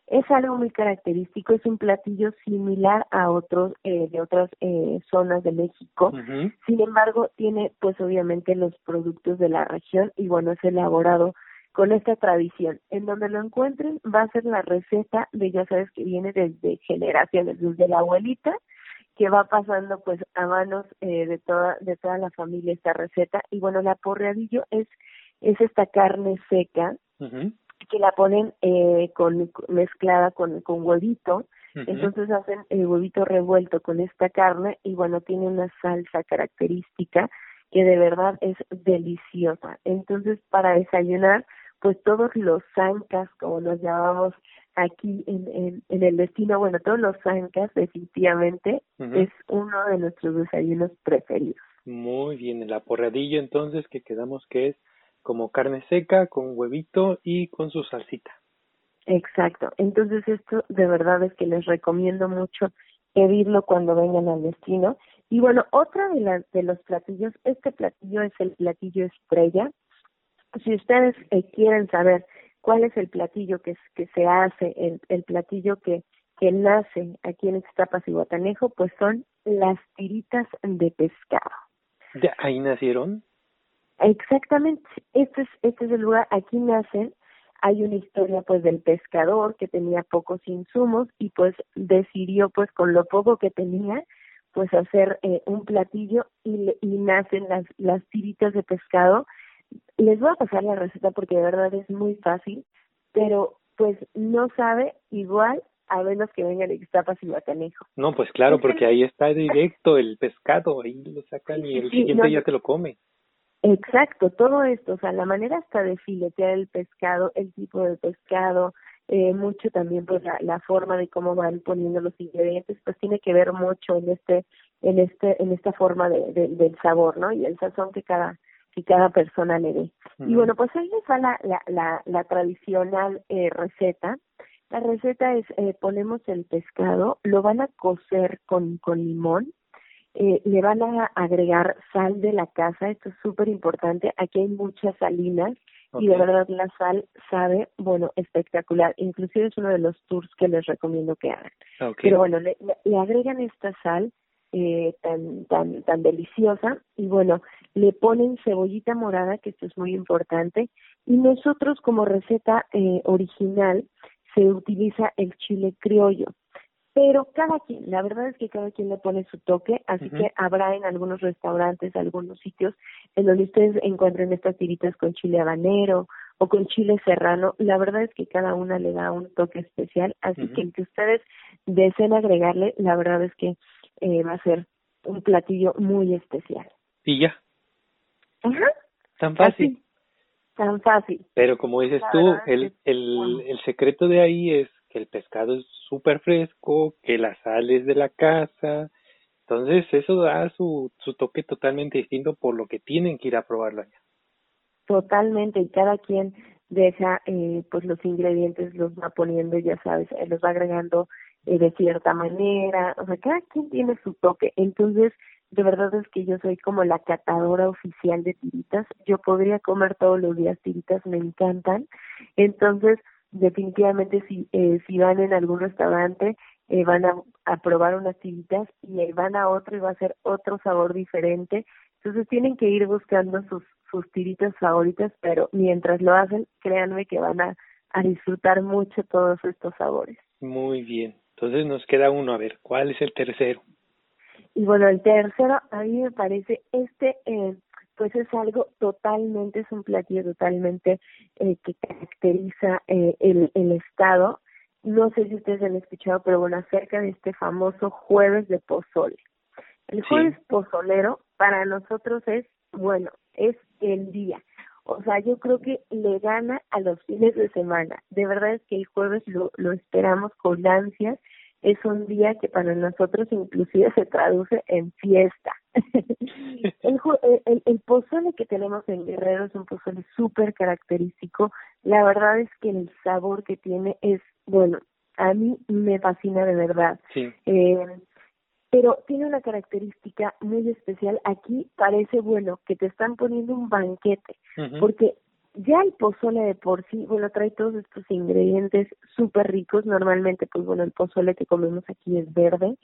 Es algo muy característico, es un platillo similar a otros eh, de otras eh, zonas de México. Sin embargo, tiene pues obviamente los productos de la región y bueno, es elaborado con esta tradición. En donde lo encuentren va a ser la receta de, ya sabes, que viene desde generaciones, desde la abuelita, que va pasando pues a manos eh, de toda de toda la familia esta receta. Y bueno, la porreadillo es, es esta carne seca que la ponen eh, con mezclada con, con huevito. Entonces hacen el huevito revuelto con esta carne y bueno, tiene una salsa característica que de verdad es deliciosa. Entonces, para desayunar, pues todos los zancas, como los llamamos aquí en, en, el destino, bueno, todos los zancas definitivamente es uno de nuestros desayunos preferidos. Muy bien, el aporradillo entonces que quedamos que es como carne seca con huevito y con su salsita. Exacto, entonces esto de verdad es que les recomiendo mucho pedirlo cuando vengan al destino. Y bueno, otra de, las de los platillos, este platillo es el platillo estrella, si ustedes eh, quieren saber cuál es el platillo que, que se hace, el, el platillo que, que nace aquí en Ixtapas y Guatanejo, pues son las tiritas de pescado. ¿De ahí nacieron? Exactamente, este es, este es el lugar, aquí nacen, hay una historia pues del pescador que tenía pocos insumos y pues decidió pues con lo poco que tenía pues hacer eh, un platillo y, y nacen las, las tiritas de pescado. Les voy a pasar la receta porque de verdad es muy fácil, pero pues no sabe igual a menos que vengan de Ixtapas y Guatanejo. No, pues claro, porque ahí está directo el pescado, ahí lo sacan y el siguiente ya te lo come. Exacto, todo esto, o sea, la manera hasta de filetear el pescado, el tipo de pescado, eh, mucho también pues la, la forma de cómo van poniendo los ingredientes, pues tiene que ver mucho en este, en este, en esta forma de, de, del sabor, ¿no? Y el sazón que cada, que cada persona le dé. Y bueno, pues ahí la, la, la, la tradicional eh, receta. La receta es, eh, ponemos el pescado, lo van a cocer con, con limón, eh, le van a agregar sal de la casa, esto es súper importante, aquí hay muchas salinas y de verdad la sal sabe, bueno, espectacular, inclusive es uno de los tours que les recomiendo que hagan. Pero bueno, le, le agregan esta sal, eh, tan, tan, tan deliciosa. Y bueno, le ponen cebollita morada, que esto es muy importante. Y nosotros como receta eh, original se utiliza el chile criollo. Pero cada quien, la verdad es que cada quien le pone su toque, así que habrá en algunos restaurantes, algunos sitios en donde ustedes encuentren estas tiritas con chile habanero o con chile serrano. La verdad es que cada una le da un toque especial, así que el que ustedes deseen agregarle, la verdad es que eh, va a ser un platillo muy especial. Y ya. Ajá. Tan fácil. tan fácil. Pero como dices tú, el, el, el secreto de ahí es que el pescado es súper fresco, que la sal es de la casa. Entonces eso da su, su toque totalmente distinto por lo que tienen que ir a probarlo allá. Totalmente, y cada quien deja eh, pues los ingredientes, los va poniendo, ya sabes, eh, los va agregando eh, de cierta manera, o sea, cada quien tiene su toque. Entonces, de verdad es que yo soy como la catadora oficial de tiritas. Yo podría comer todos los días tiritas, me encantan. Entonces, definitivamente si eh, si van en algún restaurante eh, van a, a probar unas tiritas y van a otro y va a ser otro sabor diferente. Entonces tienen que ir buscando sus sus tiritas favoritas, pero mientras lo hacen, créanme que van a, a disfrutar mucho todos estos sabores. Muy bien. Entonces nos queda uno, a ver, ¿cuál es el tercero? Y bueno, el tercero, a mí me parece, este, eh, pues es algo totalmente, es un platillo totalmente eh, que caracteriza eh, el, el estado. No sé si ustedes han escuchado, pero bueno, acerca de este famoso jueves de pozole. El jueves pozolero para nosotros es, bueno, es el día. O sea, yo creo que le gana a los fines de semana. De verdad es que el jueves lo, lo esperamos con ansias. Es un día que para nosotros inclusive se traduce en fiesta. el, el, el pozole que tenemos en Guerrero es un pozole súper característico. La verdad es que el sabor que tiene es, bueno, a mí me fascina de verdad. Sí. Eh, pero tiene una característica muy especial. Aquí parece, bueno, que te están poniendo un banquete, porque ya el pozole de por sí, bueno, trae todos estos ingredientes súper ricos. Normalmente, pues bueno, el pozole que comemos aquí es verde,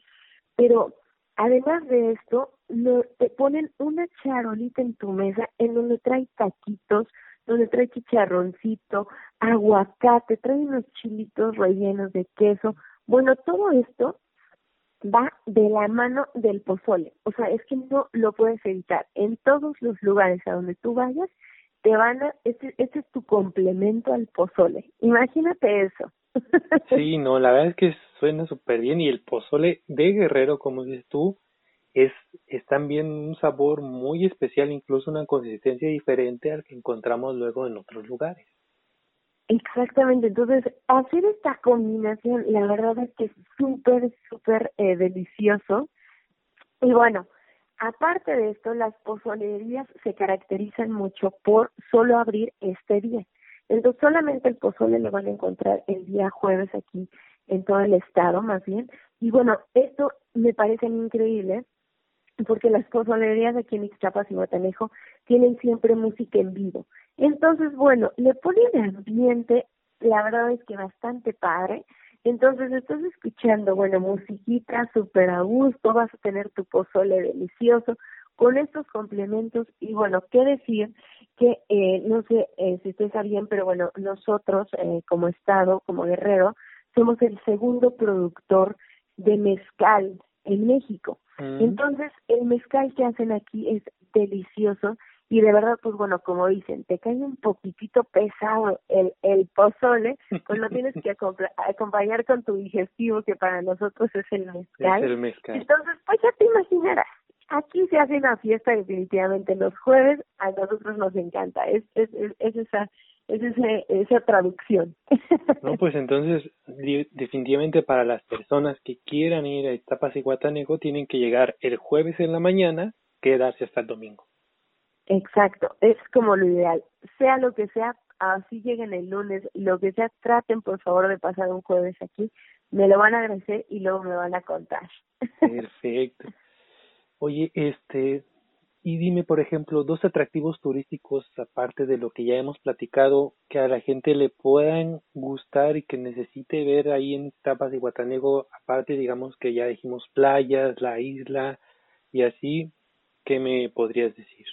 pero además de esto, lo, te ponen una charolita en tu mesa en donde trae taquitos, donde trae chicharroncito, aguacate, trae unos chilitos rellenos de queso. Bueno, todo esto va de la mano del pozole. O sea, es que no lo puedes evitar. En todos los lugares a donde tú vayas, te van a, este, este es tu complemento al pozole. Imagínate eso. Sí, no, la verdad es que suena súper bien y el pozole de Guerrero, como dices tú, es, es también un sabor muy especial, incluso una consistencia diferente al que encontramos luego en otros lugares. Exactamente, entonces hacer esta combinación, la verdad es que es súper, súper eh, delicioso. Y bueno, aparte de esto, las pozolerías se caracterizan mucho por solo abrir este día. Entonces solamente el pozole lo van a encontrar el día jueves aquí en todo el estado, más bien. Y bueno, esto me parece increíble porque las pozolerías aquí en Ixtapas y Guatanejo tienen siempre música en vivo. Entonces, bueno, le ponen ambiente, la verdad es que bastante padre. Entonces estás escuchando, bueno, musiquita súper a gusto, vas a tener tu pozole delicioso con estos complementos y bueno, qué decir que eh, no sé eh, si ustedes sabían, pero bueno, nosotros eh, como Estado, como Guerrero, somos el segundo productor de mezcal en México. Mm. Entonces, el mezcal que hacen aquí es delicioso y de verdad, pues bueno, como dicen, te cae un poquitito pesado el, el pozole, pues lo tienes que acompañar con tu digestivo, que para nosotros es el mezcal. Es el mezcal. Entonces, pues ya te imaginarás. Aquí se hace una fiesta definitivamente los jueves, a nosotros nos encanta, es, es, es, es esa es ese, esa traducción. No, pues entonces, definitivamente para las personas que quieran ir a Itapas y Guatanejo, tienen que llegar el jueves en la mañana, quedarse hasta el domingo. Exacto, es como lo ideal. Sea lo que sea, así lleguen el lunes, lo que sea, traten por favor de pasar un jueves aquí. Me lo van a agradecer y luego me van a contar. Perfecto. Oye, este, y dime, por ejemplo, dos atractivos turísticos, aparte de lo que ya hemos platicado, que a la gente le puedan gustar y que necesite ver ahí en Tapas y Guatanejo, aparte, digamos que ya dijimos playas, la isla y así, ¿qué me podrías decir?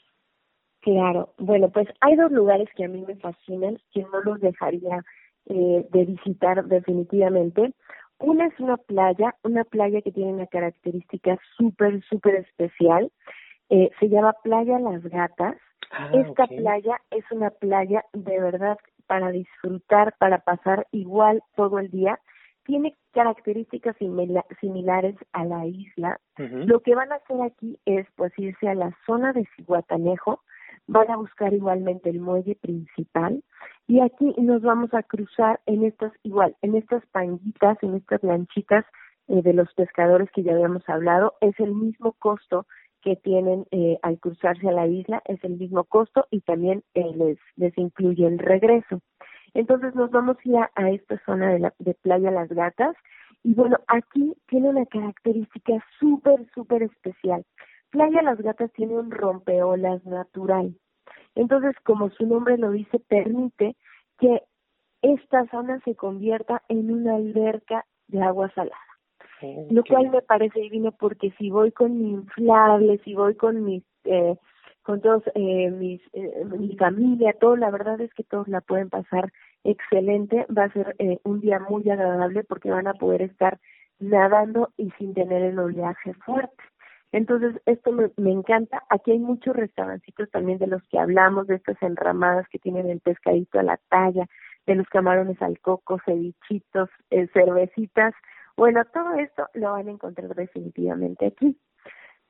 Claro, bueno, pues hay dos lugares que a mí me fascinan, que no los dejaría eh, de visitar definitivamente. Una es una playa, una playa que tiene una característica súper, súper especial. Eh, se llama Playa Las Gatas. Ah, Esta playa es una playa de verdad para disfrutar, para pasar igual todo el día. Tiene características simila- similares a la isla. Lo que van a hacer aquí es pues irse a la zona de Cihuatanejo, van a buscar igualmente el muelle principal y aquí nos vamos a cruzar en estas igual, en estas panguitas, en estas lanchitas eh, de los pescadores que ya habíamos hablado, es el mismo costo que tienen eh, al cruzarse a la isla, es el mismo costo y también eh, les, les incluye el regreso. Entonces nos vamos a ir a, a esta zona de, la, de Playa Las Gatas y bueno, aquí tiene una característica súper, súper especial. Playa Las Gatas tiene un rompeolas natural. Entonces, como su nombre lo dice, permite que esta zona se convierta en una alberca de agua salada. Lo cual me parece divino porque si voy con mi inflable, si voy con mis, eh, con todos eh, mis, eh, mi familia, todo, la verdad es que todos la pueden pasar excelente. Va a ser eh, un día muy agradable porque van a poder estar nadando y sin tener el oleaje fuerte. Entonces, esto me, me encanta. Aquí hay muchos restaurancitos también de los que hablamos, de estas enramadas que tienen el pescadito a la talla, de los camarones al coco, cevichitos, eh, cervecitas. Bueno, todo esto lo van a encontrar definitivamente aquí.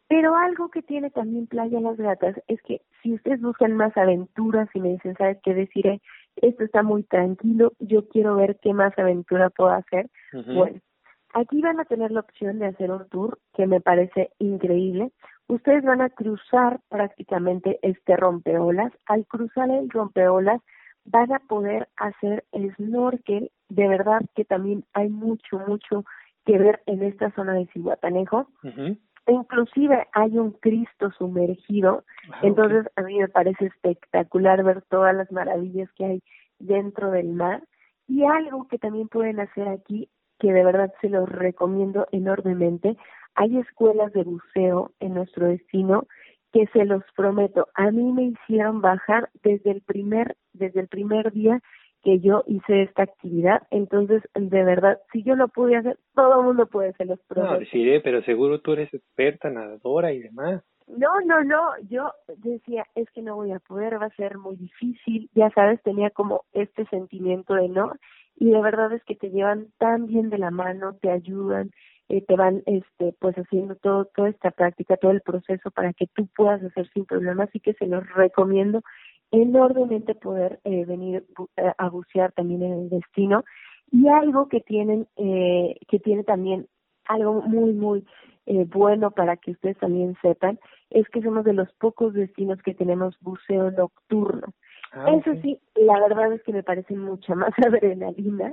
Pero algo que tiene también Playa Las Gatas es que si ustedes buscan más aventuras y me dicen, ¿sabes qué deciré? Esto está muy tranquilo, yo quiero ver qué más aventura puedo hacer. Bueno, aquí van a tener la opción de hacer un tour que me parece increíble. Ustedes van a cruzar prácticamente este rompeolas. Al cruzar el rompeolas van a poder hacer snorkel de verdad que también hay mucho, mucho que ver en esta zona de Cihuatanejo. Inclusive hay un Cristo sumergido, ah, entonces a mí me parece espectacular ver todas las maravillas que hay dentro del mar. Y algo que también pueden hacer aquí, que de verdad se los recomiendo enormemente, hay escuelas de buceo en nuestro destino que se los prometo, a mí me hicieron bajar desde el primer, desde el primer día que yo hice esta actividad. Entonces, de verdad, si yo lo pude hacer, todo el mundo puede, se los prometo. No, sí, pero seguro tú eres experta, nadadora y demás. No, no, no, yo decía, es que no voy a poder, va a ser muy difícil, ya sabes, tenía como este sentimiento de no, y de verdad es que te llevan tan bien de la mano, te ayudan, eh, te van este pues haciendo todo toda esta práctica todo el proceso para que tú puedas hacer sin problemas así que se los recomiendo enormemente poder eh, venir eh, a bucear también en el destino. Y algo que tienen eh, que tiene también algo muy muy eh, bueno para que ustedes también sepan es que somos de los pocos destinos que tenemos buceo nocturno ah, eso sí la verdad es que me parece mucha más adrenalina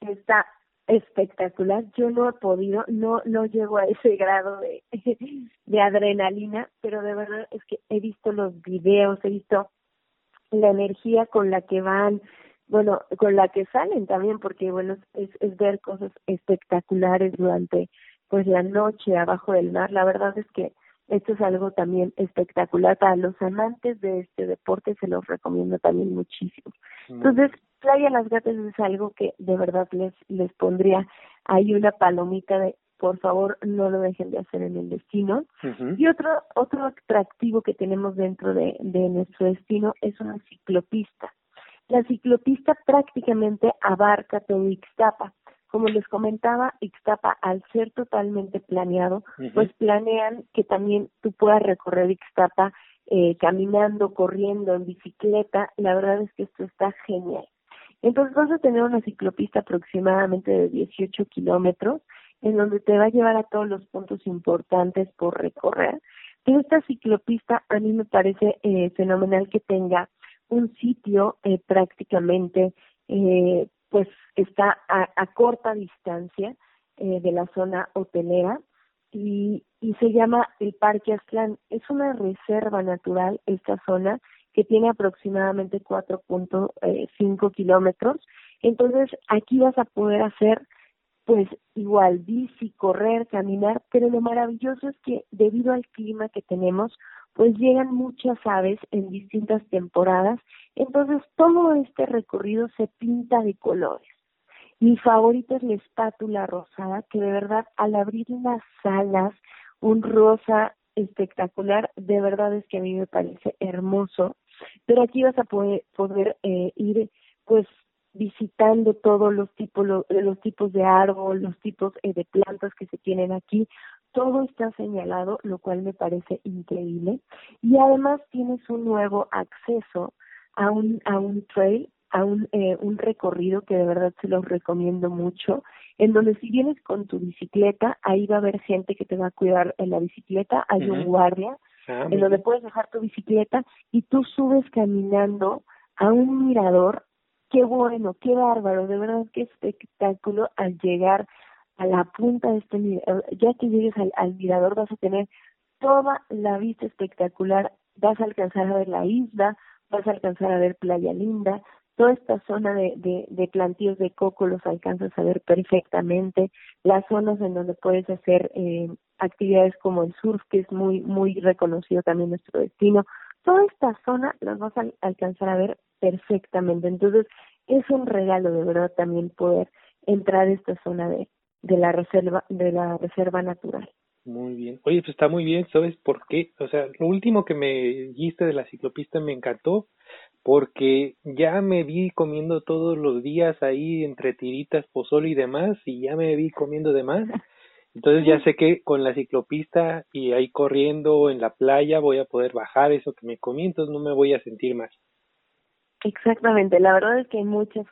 está espectacular. Yo no he podido, no no llego a ese grado de, de adrenalina, pero de verdad es que he visto los videos, he visto la energía con la que van, bueno, con la que salen también, porque bueno, es, es ver cosas espectaculares durante pues la noche abajo del mar. La verdad es que esto es algo también espectacular para los amantes de este deporte, se los recomiendo también muchísimo. Entonces, Playa Las Gatas es algo que de verdad les, les pondría ahí una palomita de por favor no lo dejen de hacer en el destino. Y otro otro atractivo que tenemos dentro de, de nuestro destino es una ciclopista. La ciclopista prácticamente abarca todo Ixtapa. Como les comentaba, Ixtapa, al ser totalmente planeado, pues planean que también tú puedas recorrer Ixtapa eh, caminando, corriendo, en bicicleta. La verdad es que esto está genial. Entonces vas a tener una ciclopista aproximadamente de 18 kilómetros, en donde te va a llevar a todos los puntos importantes por recorrer. Pero esta ciclopista a mí me parece eh, fenomenal que tenga un sitio eh, prácticamente, eh, pues está a, a corta distancia eh, de la zona hotelera y, y se llama el Parque Aztlán. Es una reserva natural esta zona que tiene aproximadamente 4.5 eh, kilómetros. Entonces, aquí vas a poder hacer, pues, igual bici, correr, caminar, pero lo maravilloso es que debido al clima que tenemos, pues llegan muchas aves en distintas temporadas. Entonces, todo este recorrido se pinta de colores. Mi favorita es la espátula rosada, que de verdad al abrir las alas, un rosa espectacular, de verdad es que a mí me parece hermoso pero aquí vas a poder, poder eh, ir pues visitando todos los tipos los tipos de árbol, los tipos eh, de plantas que se tienen aquí, todo está señalado, lo cual me parece increíble. Y además tienes un nuevo acceso a un a un trail, a un eh, un recorrido que de verdad se los recomiendo mucho, en donde si vienes con tu bicicleta, ahí va a haber gente que te va a cuidar en la bicicleta, hay un guardia Ah, en donde puedes dejar tu bicicleta y tú subes caminando a un mirador. Qué bueno, qué bárbaro, de verdad qué espectáculo al llegar a la punta de este mirador. Ya que llegues al, mirador vas a tener toda la vista espectacular, vas a alcanzar a ver la isla, vas a alcanzar a ver Playa Linda, toda esta zona de, de, de plantíos de coco los alcanzas a ver perfectamente, las zonas en donde puedes hacer eh, actividades como el surf, que es muy, muy reconocido también nuestro destino. Toda esta zona las vas a alcanzar a ver perfectamente. Entonces, es un regalo de verdad también poder entrar a esta zona de, de la reserva, de la reserva natural. Muy bien. Oye, pues está muy bien, ¿sabes por qué? O sea, lo último que me dijiste de la ciclopista me encantó porque ya me vi comiendo todos los días ahí entre tiritas, pozole y demás y ya me vi comiendo de más entonces ya sé que con la ciclopista y ahí corriendo en la playa voy a poder bajar eso que me comí, entonces no me voy a sentir mal. Exactamente, la verdad es que hay muchas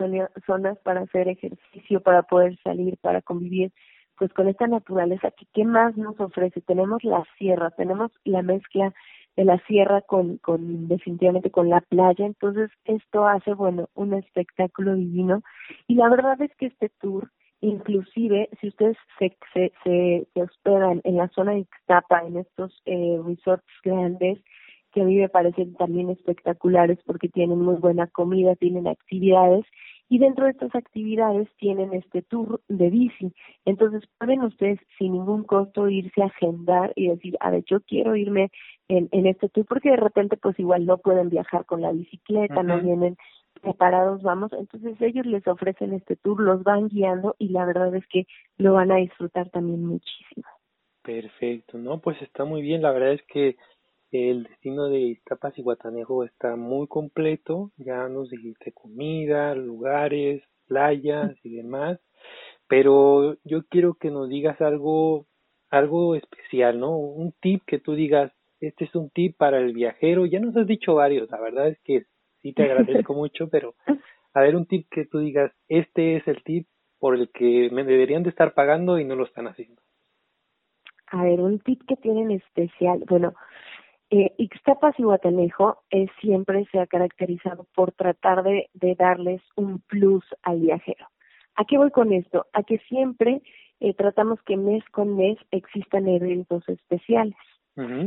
zonas para hacer ejercicio, para poder salir, para convivir pues con esta naturaleza que qué más nos ofrece. Tenemos la sierra, tenemos la mezcla de la sierra con, con definitivamente con la playa, entonces esto hace, bueno, un espectáculo divino y la verdad es que este tour, inclusive si ustedes se, se, se, hospedan en la zona de Ixtapa, en estos eh, resorts grandes, que a mí me parecen también espectaculares porque tienen muy buena comida, tienen actividades y dentro de estas actividades tienen este tour de bici. Entonces pueden ustedes sin ningún costo irse a agendar y decir, a ver, yo quiero irme en, en este tour porque de repente pues igual no pueden viajar con la bicicleta, no vienen preparados, vamos, entonces ellos les ofrecen este tour, los van guiando y la verdad es que lo van a disfrutar también muchísimo. Perfecto, no, pues está muy bien, la verdad es que el destino de Iztapas y Guatanejo está muy completo, ya nos dijiste comida, lugares, playas y demás, pero yo quiero que nos digas algo, algo especial, ¿no? Un tip que tú digas, este es un tip para el viajero, ya nos has dicho varios, la verdad es que sí te agradezco mucho, pero a ver un tip que tú digas, este es el tip por el que me deberían de estar pagando y no lo están haciendo. A ver, un tip que tienen especial, bueno, eh, Ixtapas y Guatanejo eh, siempre se ha caracterizado por tratar de, de, darles un plus al viajero. ¿A qué voy con esto? A que siempre eh, tratamos que mes con mes existan eventos especiales.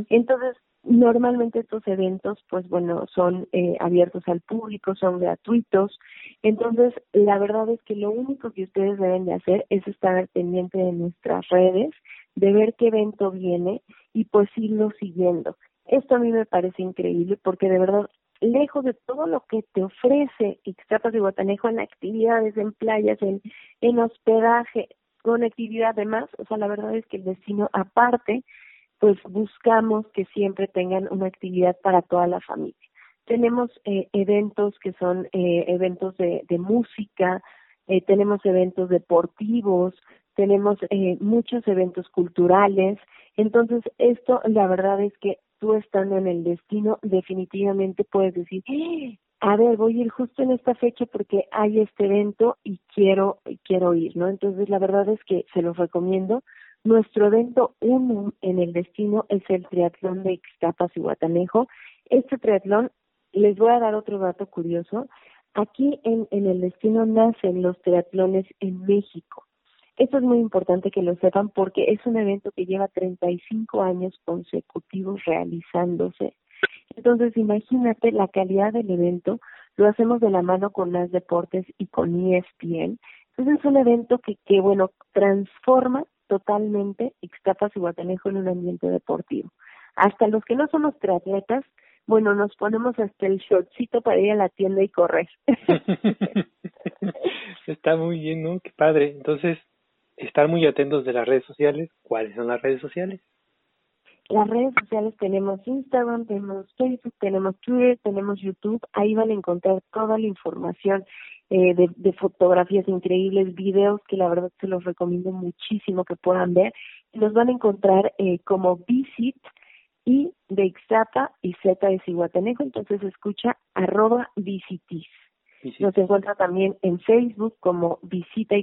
Entonces, normalmente estos eventos, pues bueno, son eh, abiertos al público, son gratuitos. Entonces, la verdad es que lo único que ustedes deben de hacer es estar pendiente de nuestras redes, de ver qué evento viene y pues irlo siguiendo. Esto a mí me parece increíble porque de verdad, lejos de todo lo que te ofrece Ixtapas de Guatanejo en actividades, en playas, en, en hospedaje, con actividad además, o sea, la verdad es que el destino aparte, pues buscamos que siempre tengan una actividad para toda la familia. Tenemos eh, eventos que son eh, eventos de, de música, eh, tenemos eventos deportivos, tenemos eh, muchos eventos culturales. Entonces, esto la verdad es que tú estando en el destino, definitivamente puedes decir, a ver, voy a ir justo en esta fecha porque hay este evento y quiero, quiero ir, ¿no? Entonces, la verdad es que se los recomiendo. Nuestro evento uno en el destino es el triatlón de Ixtapas y Guatanejo. Este triatlón, les voy a dar otro dato curioso. Aquí en, en el destino nacen los triatlones en México. Esto es muy importante que lo sepan porque es un evento que lleva 35 años consecutivos realizándose. Entonces, imagínate la calidad del evento. Lo hacemos de la mano con las deportes y con ESPN. Entonces, es un evento que, que bueno, transforma totalmente Ixtapas y Guatanejo en un ambiente deportivo. Hasta los que no somos triatletas, bueno, nos ponemos hasta el shortcito para ir a la tienda y correr. Está muy bien, ¿no? Qué padre. Entonces, estar muy atentos de las redes sociales. ¿Cuáles son las redes sociales? Las redes sociales tenemos Instagram, tenemos Facebook, tenemos Twitter, tenemos YouTube. Ahí van a encontrar toda la información eh, de, de, fotografías increíbles, videos que la verdad se los recomiendo muchísimo que puedan ver. Los van a encontrar eh, como Visit y de Ixtapa y Z de Cihuatanejo. Entonces escucha arroba Visitis. Nos encuentra también en Facebook como Visita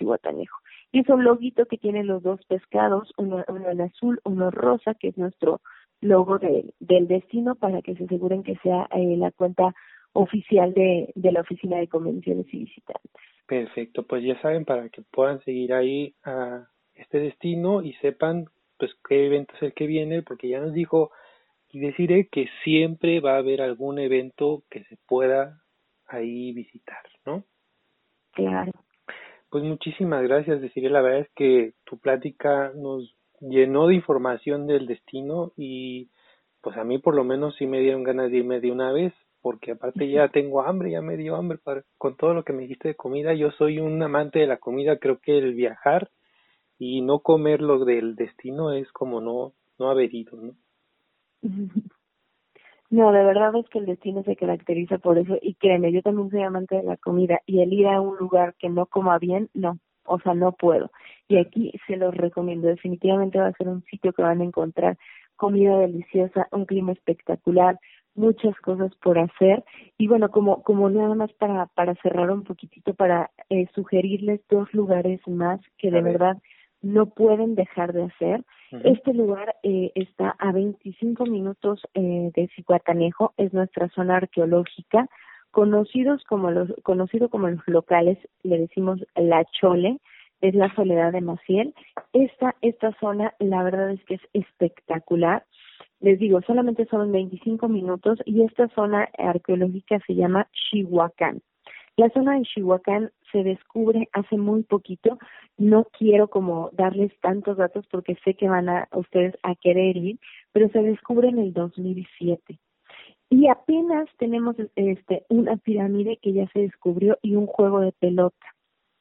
Guatanejo. Y es un loguito que tiene los dos pescados, uno, uno en azul, uno rosa, que es nuestro logo de, del destino para que se aseguren que sea eh, la cuenta oficial de, de la Oficina de Convenciones y Visitantes. Perfecto, pues ya saben, para que puedan seguir ahí a este destino y sepan pues qué evento es el que viene, porque ya nos dijo y deciré que siempre va a haber algún evento que se pueda ahí visitar, ¿no? Claro. Pues muchísimas gracias, decirle la verdad es que tu plática nos llenó de información del destino y pues a mí por lo menos sí me dieron ganas de irme de una vez porque aparte ya tengo hambre, ya me dio hambre para, con todo lo que me dijiste de comida. Yo soy un amante de la comida, creo que el viajar y no comer lo del destino es como no no haber ido, ¿no? No, de verdad es que el destino se caracteriza por eso y créeme, yo también soy amante de la comida y el ir a un lugar que no coma bien, no, o sea, no puedo. Y aquí se los recomiendo, definitivamente va a ser un sitio que van a encontrar comida deliciosa, un clima espectacular, muchas cosas por hacer y bueno, como como nada más para para cerrar un poquitito para eh, sugerirles dos lugares más que de verdad no pueden dejar de hacer. Este lugar eh, está a 25 minutos eh, de Cihuatanejo, es nuestra zona arqueológica, conocidos como los, conocido como los locales, le decimos La Chole, es la Soledad de Maciel. Esta, esta zona, la verdad es que es espectacular. Les digo, solamente son 25 minutos y esta zona arqueológica se llama Chihuacán. La zona de Chihuacán se descubre hace muy poquito. No quiero como darles tantos datos porque sé que van a ustedes a querer ir, pero se descubre en el 2007. Y apenas tenemos este una pirámide que ya se descubrió y un juego de pelota.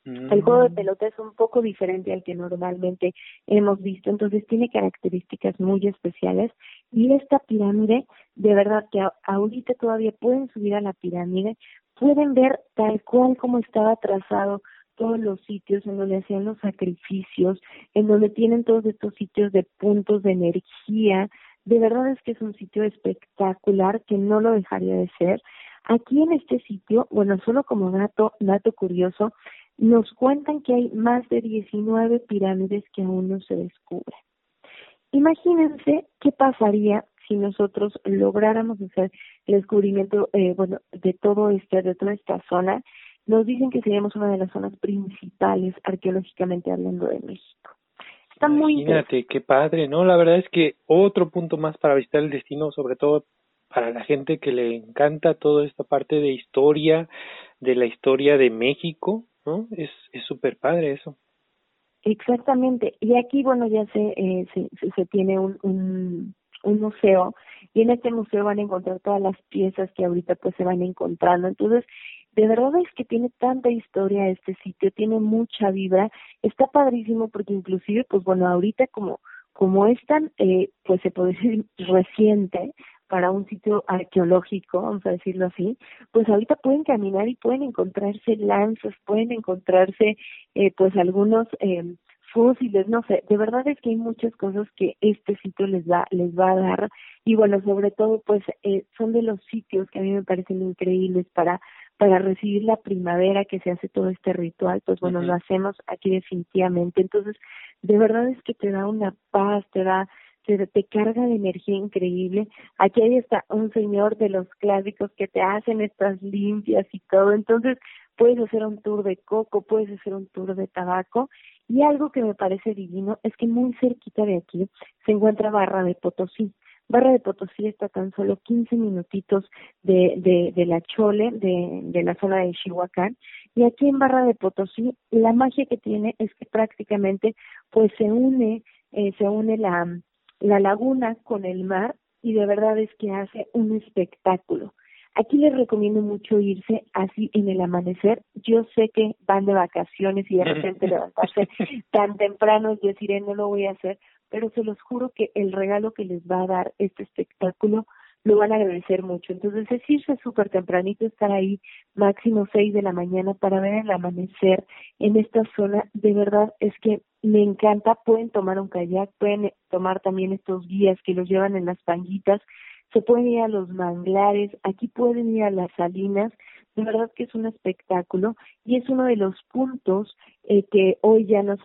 El juego de mm. pelota es un poco diferente al que normalmente hemos visto, entonces tiene características muy especiales y esta pirámide, de verdad que ahorita todavía pueden subir a la pirámide, pueden ver tal cual como estaba trazado todos los sitios en donde hacían los sacrificios, en donde tienen todos estos sitios de puntos de energía. De verdad es que es un sitio espectacular que no lo dejaría de ser. Aquí en este sitio, bueno, solo como dato, dato curioso, nos cuentan que hay más de 19 pirámides que aún no se descubren. Imagínense qué pasaría si nosotros lográramos hacer el descubrimiento eh, bueno de todo este de toda esta zona nos dicen que seríamos una de las zonas principales arqueológicamente hablando de México. Está muy imagínate qué padre no la verdad es que otro punto más para visitar el destino sobre todo para la gente que le encanta toda esta parte de historia de la historia de México no es es súper padre eso. Exactamente. Y aquí, bueno, ya se, eh, se, se, tiene un, un, un museo y en este museo van a encontrar todas las piezas que ahorita pues se van encontrando. Entonces, de verdad es que tiene tanta historia este sitio, tiene mucha vibra, está padrísimo porque inclusive pues bueno, ahorita como como es tan, eh, pues se puede decir reciente para un sitio arqueológico, vamos a decirlo así, pues ahorita pueden caminar y pueden encontrarse lanzas, pueden encontrarse eh, pues algunos eh, fósiles, no sé, de verdad es que hay muchas cosas que este sitio les va, les va a dar y bueno, sobre todo pues eh, son de los sitios que a mí me parecen increíbles para para recibir la primavera que se hace todo este ritual, pues bueno, lo hacemos aquí definitivamente. Entonces, de verdad es que te da una paz, te da te, te carga de energía increíble. Aquí hay está un señor de los clásicos que te hacen estas limpias y todo. Entonces, puedes hacer un tour de coco, puedes hacer un tour de tabaco y algo que me parece divino es que muy cerquita de aquí se encuentra Barra de Potosí. Barra de Potosí está tan solo 15 minutitos de, de, de la Chole, de, de la zona de Chihuahua. Y aquí en Barra de Potosí, la magia que tiene es que prácticamente pues se une, eh, se une la laguna con el mar y de verdad es que hace un espectáculo. Aquí les recomiendo mucho irse así en el amanecer. Yo sé que van de vacaciones y de repente levantarse tan temprano y decir, eh, no lo voy a hacer, pero se los juro que el regalo que les va a dar este espectáculo lo van a agradecer mucho. Entonces es irse súper tempranito, estar ahí máximo seis de la mañana para ver el amanecer en esta zona. De verdad es que me encanta. Pueden tomar un kayak, pueden tomar también estos guías que los llevan en las panguitas se pueden ir a los manglares, aquí pueden ir a las salinas, de verdad que es un espectáculo y es uno de los puntos eh, que hoy ya nos,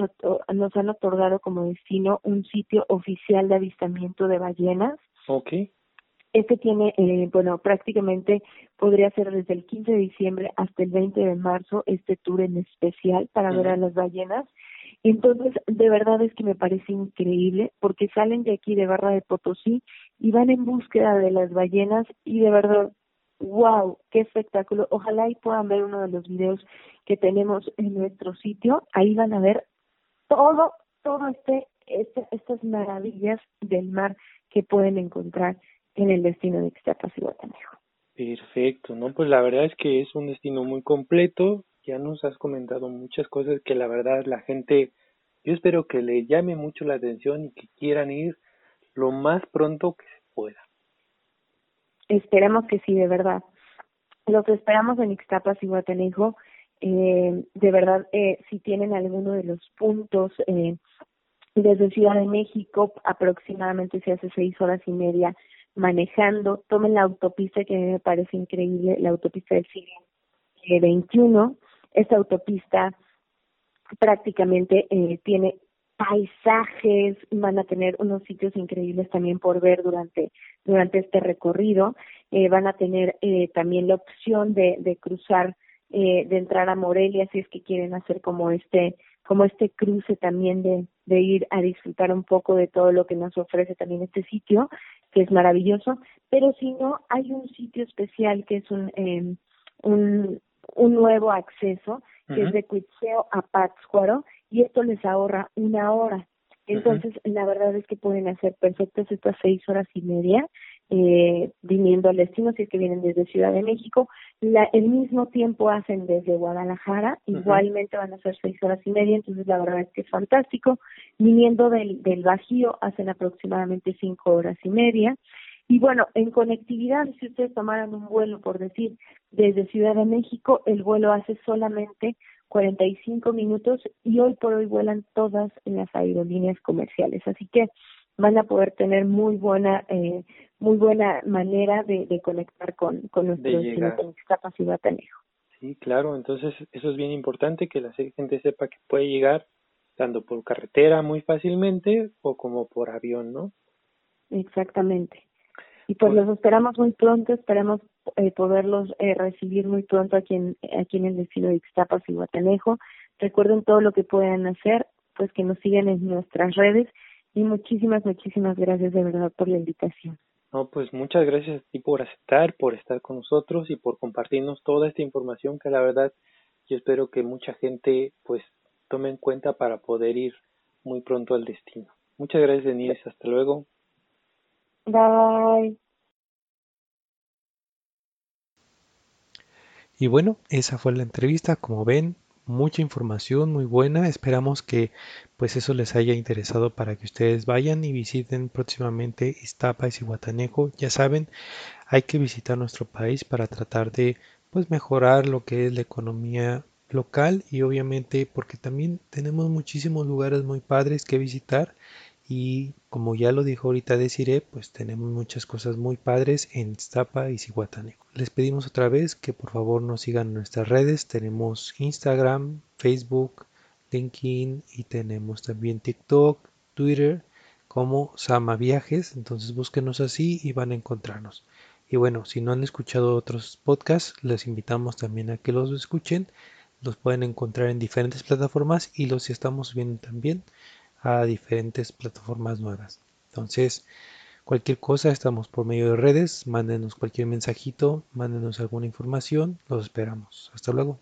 nos han otorgado como destino un sitio oficial de avistamiento de ballenas. Okay. Este tiene, eh, bueno, prácticamente podría ser desde el 15 de diciembre hasta el 20 de marzo este tour en especial para ver a las ballenas entonces, de verdad es que me parece increíble porque salen de aquí de Barra de Potosí y van en búsqueda de las ballenas y de verdad, wow, qué espectáculo. Ojalá y puedan ver uno de los videos que tenemos en nuestro sitio. Ahí van a ver todo, todo este, este estas maravillas del mar que pueden encontrar en el destino de Ixtapas y Guatanejo. Perfecto, ¿no? Pues la verdad es que es un destino muy completo, ya nos has comentado muchas cosas que la verdad la gente, yo espero que le llame mucho la atención y que quieran ir lo más pronto que se pueda. Esperemos que sí, de verdad. Los esperamos en Ixtapas y Guatanejo. Eh, de verdad, eh, si tienen alguno de los puntos eh, desde Ciudad de México, aproximadamente se hace seis horas y media manejando, tomen la autopista que me parece increíble, la autopista del siglo XXI, esta autopista prácticamente eh, tiene paisajes, van a tener unos sitios increíbles también por ver durante, durante este recorrido, eh, van a tener eh, también la opción de, de cruzar, eh, de entrar a Morelia si es que quieren hacer como este, como este cruce también de, de ir a disfrutar un poco de todo lo que nos ofrece también este sitio, que es maravilloso, pero si no, hay un sitio especial que es un, eh, un, un nuevo acceso, que es de Cuitzeo a Pátzcuaro, y esto les ahorra una hora. Entonces, la verdad es que pueden hacer perfectas estas seis horas y media eh, viniendo al destino, si es que vienen desde Ciudad de México. La, el mismo tiempo hacen desde Guadalajara, igualmente van a ser seis horas y media, entonces la verdad es que es fantástico. Viniendo del, del Bajío hacen aproximadamente cinco horas y media. Y bueno, en conectividad, si ustedes tomaran un vuelo, por decir, desde Ciudad de México, el vuelo hace solamente 45 minutos y hoy por hoy vuelan todas las aerolíneas comerciales. Así que van a poder tener muy buena eh, muy buena manera de, de conectar con, con nuestro destino, con capacidad Sí, claro, entonces eso es bien importante que la gente sepa que puede llegar tanto por carretera muy fácilmente o como por avión, ¿no? Exactamente. Y pues los esperamos muy pronto, esperamos eh, poderlos eh, recibir muy pronto aquí en, aquí en el destino de Ixtapas y Guatanejo. Recuerden todo lo que puedan hacer, pues que nos sigan en nuestras redes y muchísimas, muchísimas gracias de verdad por la invitación. No, pues muchas gracias a ti por aceptar, por estar con nosotros y por compartirnos toda esta información que la verdad yo espero que mucha gente pues tome en cuenta para poder ir muy pronto al destino. Muchas gracias Denise, hasta luego. Bye. Y bueno, esa fue la entrevista. Como ven, mucha información muy buena. Esperamos que pues eso les haya interesado para que ustedes vayan y visiten próximamente Iztapas y Guatanejo. Ya saben, hay que visitar nuestro país para tratar de pues mejorar lo que es la economía local y obviamente porque también tenemos muchísimos lugares muy padres que visitar y como ya lo dijo ahorita Desiree, pues tenemos muchas cosas muy padres en Iztapa y Cihuatanejo. Les pedimos otra vez que por favor nos sigan en nuestras redes. Tenemos Instagram, Facebook, LinkedIn y tenemos también TikTok, Twitter como Sama Viajes. Entonces búsquenos así y van a encontrarnos. Y bueno, si no han escuchado otros podcasts, les invitamos también a que los escuchen. Los pueden encontrar en diferentes plataformas y los estamos viendo también a diferentes plataformas nuevas. Entonces, cualquier cosa, estamos por medio de redes, mándenos cualquier mensajito, mándenos alguna información, los esperamos. Hasta luego.